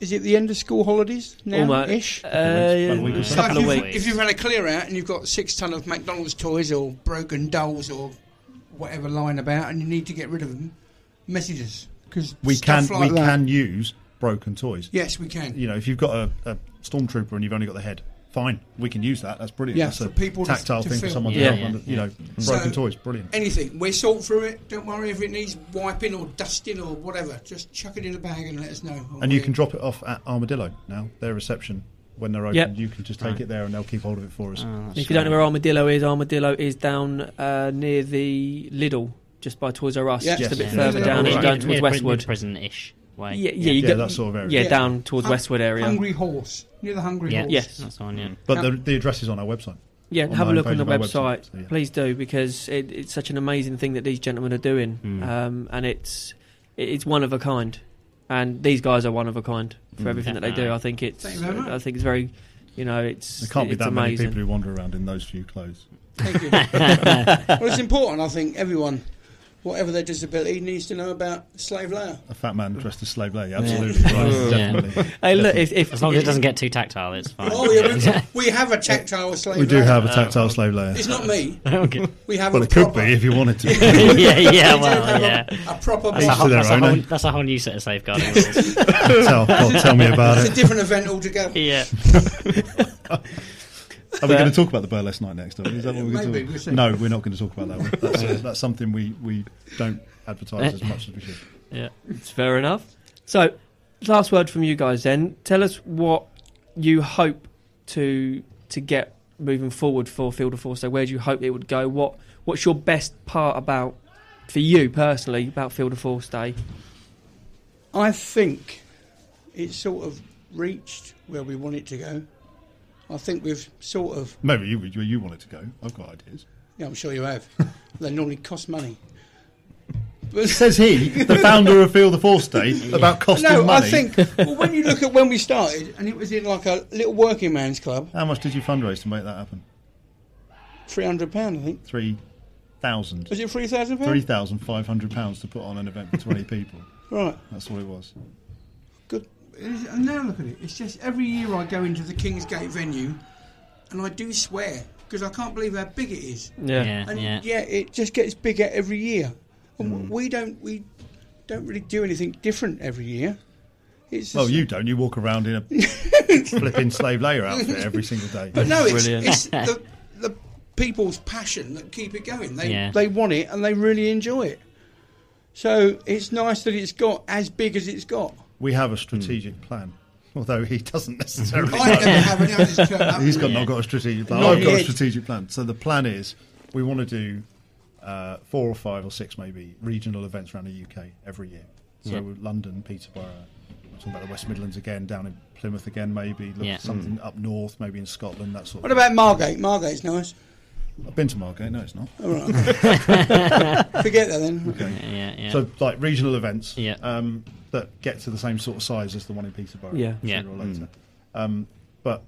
is it the end of school holidays now? Almost. Ish. Uh, a week or a so. So couple if, of you've, weeks. if you've had a clear out and you've got six ton of McDonald's toys or broken dolls or whatever lying about, and you need to get rid of them, message us because We can stuff like we that, can use broken toys. Yes, we can. You know, if you've got a, a stormtrooper and you've only got the head, fine, we can use that. That's brilliant. Yeah, That's for a people tactile to thing for feel. someone to Yeah, yeah, under, You yeah. know, broken So- toys, brilliant. Anything. We'll sort through it. Don't worry if it needs wiping or dusting or whatever. Just chuck it in a bag and let us know. And you can drop it off at Armadillo now. Their reception when they're open, Yep. you can just take Right. it there and they'll keep hold of it for us. Oh, If you don't know where Armadillo is, Armadillo is down uh, near the Lidl, just by Toys R Us, Yeah. just a bit Yeah. further Yeah. down. as Right. you're going towards Near- near Westwood. Prison-ish way. Yeah, yeah, you Yeah, go- that sort of area. Yeah, Yeah. down towards Hun- Westwood area. Hungry Horse near the Hungry Yeah. Horse. Yes. That's the one. Yeah. But Yeah. the, the address is on our website. Yeah, have a look on the website. website, so yeah. Please do because it, it's such an amazing thing that these gentlemen are doing, Mm. um, and it's it's one of a kind. And these guys are one of a kind for Mm. everything that they do. I think it's Thank very. I think it's very, you know, it's There can't be it's that many amazing. people who wander around in those few clothes. Thank you. well, it's important. I think everyone, whatever their disability, needs to know about slave labour. A fat man dressed as slave lady, absolutely. Right, Yeah. definitely. Hey, look, if, if As long as it doesn't get too tactile, it's fine. Oh yeah, we, we have a tactile slave. Leia. We do labour. have a tactile slave Leia. It's not me. okay. We have. Well, a it could be if you wanted to. yeah, yeah, we well, yeah. A, a proper. That's a, whole, to their that's, a own, whole, eh? that's a whole new set of safeguarding rules. tell, well, tell me about It's a different event altogether. yeah. Are we going to talk about the burlesque night next? Are we? Is that what we're going to we'll talk? see. No, we're not going to talk about that. one. That's, uh, that's something we, we don't advertise as much as we should. Yeah. It's fair enough. So, last word from you guys then. Tell us what you hope to to get moving forward for Feel the Force. So, where do you hope it would go? What What's your best part about, for you personally, about Feel the Force Day? I think it's sort of reached where we want it to go. I think we've sort of. Maybe you, you, you want it to go. I've got ideas. Yeah, I'm sure you have. they normally cost money. But Says he, the founder of Feel the Force Day, about costing no, money. I think. Well, when you look at when we started, and it was in like a little working man's club, How much did you fundraise to make that happen? three hundred pound, I think. Three thousand. Was it three thousand Three pound? thousand five hundred pounds to put on an event for twenty people. Right. That's what it was. Good. And now look at it. It's just every year I go into the Kingsgate venue, and I do swear because I can't believe how big it is. Yeah. Yeah. And Yeah. yeah, it just gets bigger every year. And Hmm. we don't we don't really do anything different every year. It's Well, you don't. You walk around in a flipping slave Leia outfit every single day. But no, it's, Brilliant. it's the the people's passion that keep it going. They Yeah. they want it and they really enjoy it. So it's nice that it's got as big as it's got. We have a strategic plan, although he doesn't necessarily. i've any others. He's got Yeah. not got a strategic plan. Not I've got a strategic plan. So the plan is we want to do uh, four or five or six maybe regional events around the UK every year. So Yeah. London, Peterborough, talking about the West Midlands again, down in Plymouth again maybe. Look Yeah. something up north, maybe in Scotland, that sort What of about Margate? Margate's nice. I've been to Margate, no it's not. All right. Forget that then. Okay. Yeah. yeah. So like regional events Yeah. um, that get to the same sort of size as the one in Peterborough. Yeah. Yeah. Or later. Um, but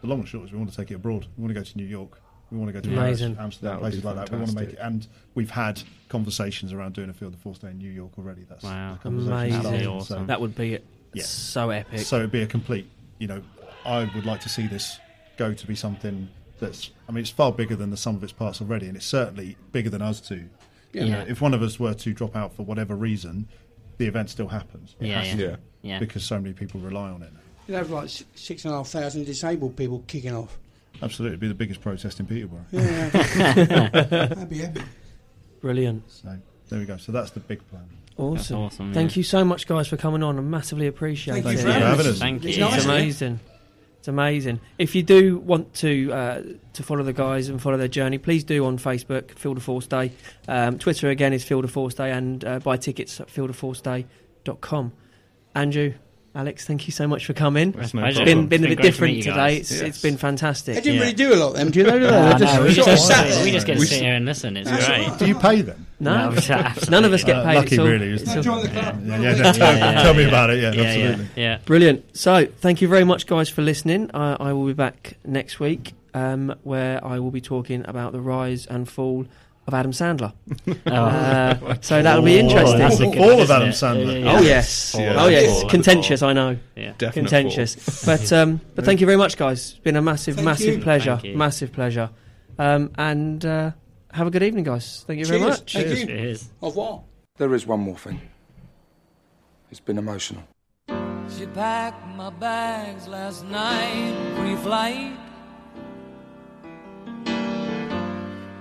the long and short is we want to take it abroad. We want to go to New York. We want to go to Paris, Amazing. Amsterdam, That would places be like that. We want to make it, fantastic. and we've had conversations around doing a Feel the Force Day in New York already. That's Wow. the conversation's Amazing. started, Awesome. So, That would be Yeah. so epic. so it'd be a complete. You know, I would like to see this go to be something that's. I mean, it's far bigger than the sum of its parts already, and it's certainly bigger than us two. Yeah. You know, if one of us were to drop out for whatever reason, the event still happens. It Yeah, yeah. Yeah. Because so many people rely on it. You'd have like six, six and a half thousand disabled people kicking off. Absolutely, it'd be the biggest protest in Peterborough. Yeah. That'd be epic. Brilliant. So there we go. So that's the big plan. Awesome. awesome, Thank yeah. you so much, guys, for coming on. I massively appreciate Thank it. you for having us. Thank It's you. nice, It's isn't amazing. It's amazing. If you do want to uh, to follow the guys and follow their journey, please do on Facebook, Feel the Force Day. Um, Twitter again is Feel the Force Day, and uh, buy tickets at feeltheforceday.com. Andrew, Alex, thank you so much for coming. It's no a It's been been a bit great to different today. It's Yes. it's been fantastic. I didn't Yeah. really do a lot of them, do they? do they? Uh, They just no, we sort just, of sat we just get to We sit here and listen. It's That's great. right. Do you pay them? No, No, none of us get Uh, paid. lucky, It's all- really, it's isn't all- Join the club. Yeah, yeah, yeah, tell, me about it. Yeah, Yeah, absolutely. yeah, yeah. Brilliant. So, thank you very much, guys, for listening. I, I will be back next week, um, where I will be talking about the rise and fall of Adam Sandler. Oh. Uh, so that'll be Oh, interesting. that's a good Fall of Adam? Sandler. Yeah, Oh yeah. yes, Yeah. oh yes, Fall. contentious. I know, Yeah. Definite contentious. But um, but thank you very much, guys. It's been a massive, Thank massive you. pleasure, Thank you. massive pleasure. Um, and uh, have a good evening, guys. Thank you very Cheers. much. Thank Cheers. you. Cheers. Au revoir. There is one more thing. It's been emotional. She packed my bags last night, pre-flight.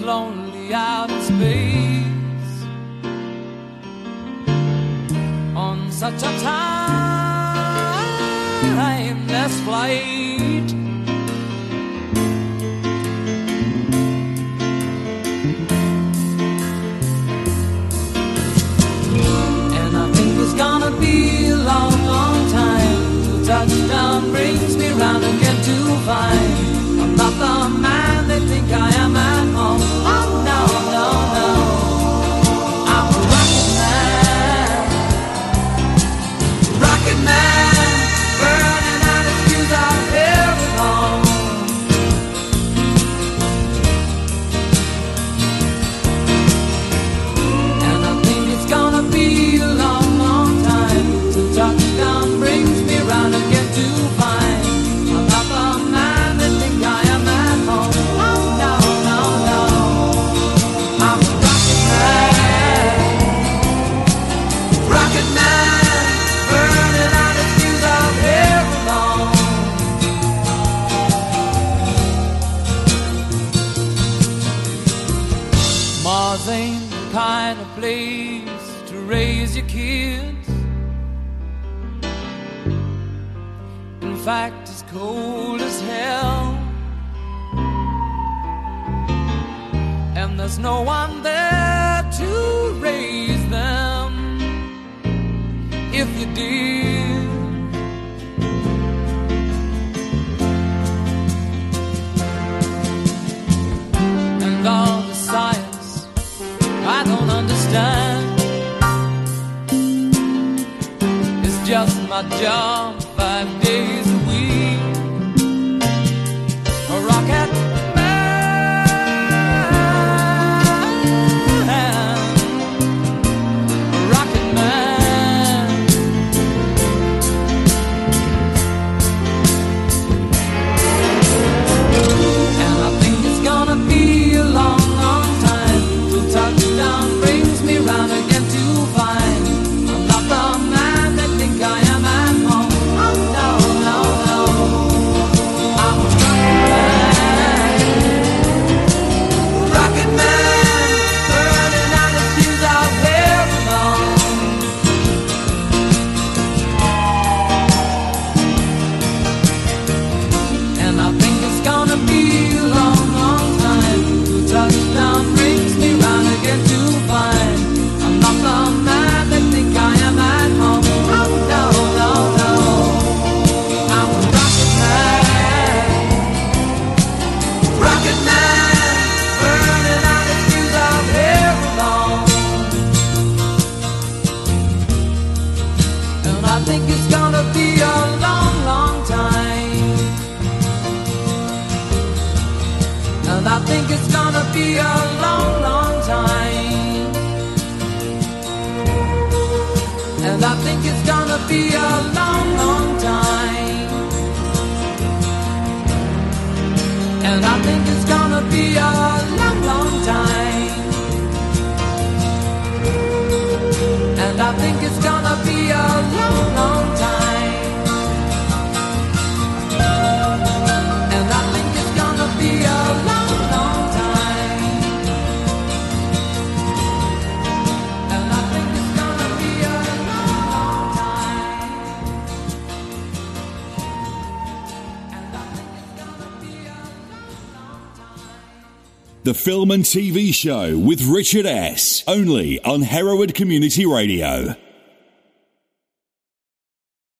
Lonely out in space. On such a timeless flight. And I think it's gonna be a long, long time. Till touchdown brings me round again to find. I'm not the film and TV show with Richard S. Only on Hereward Community Radio.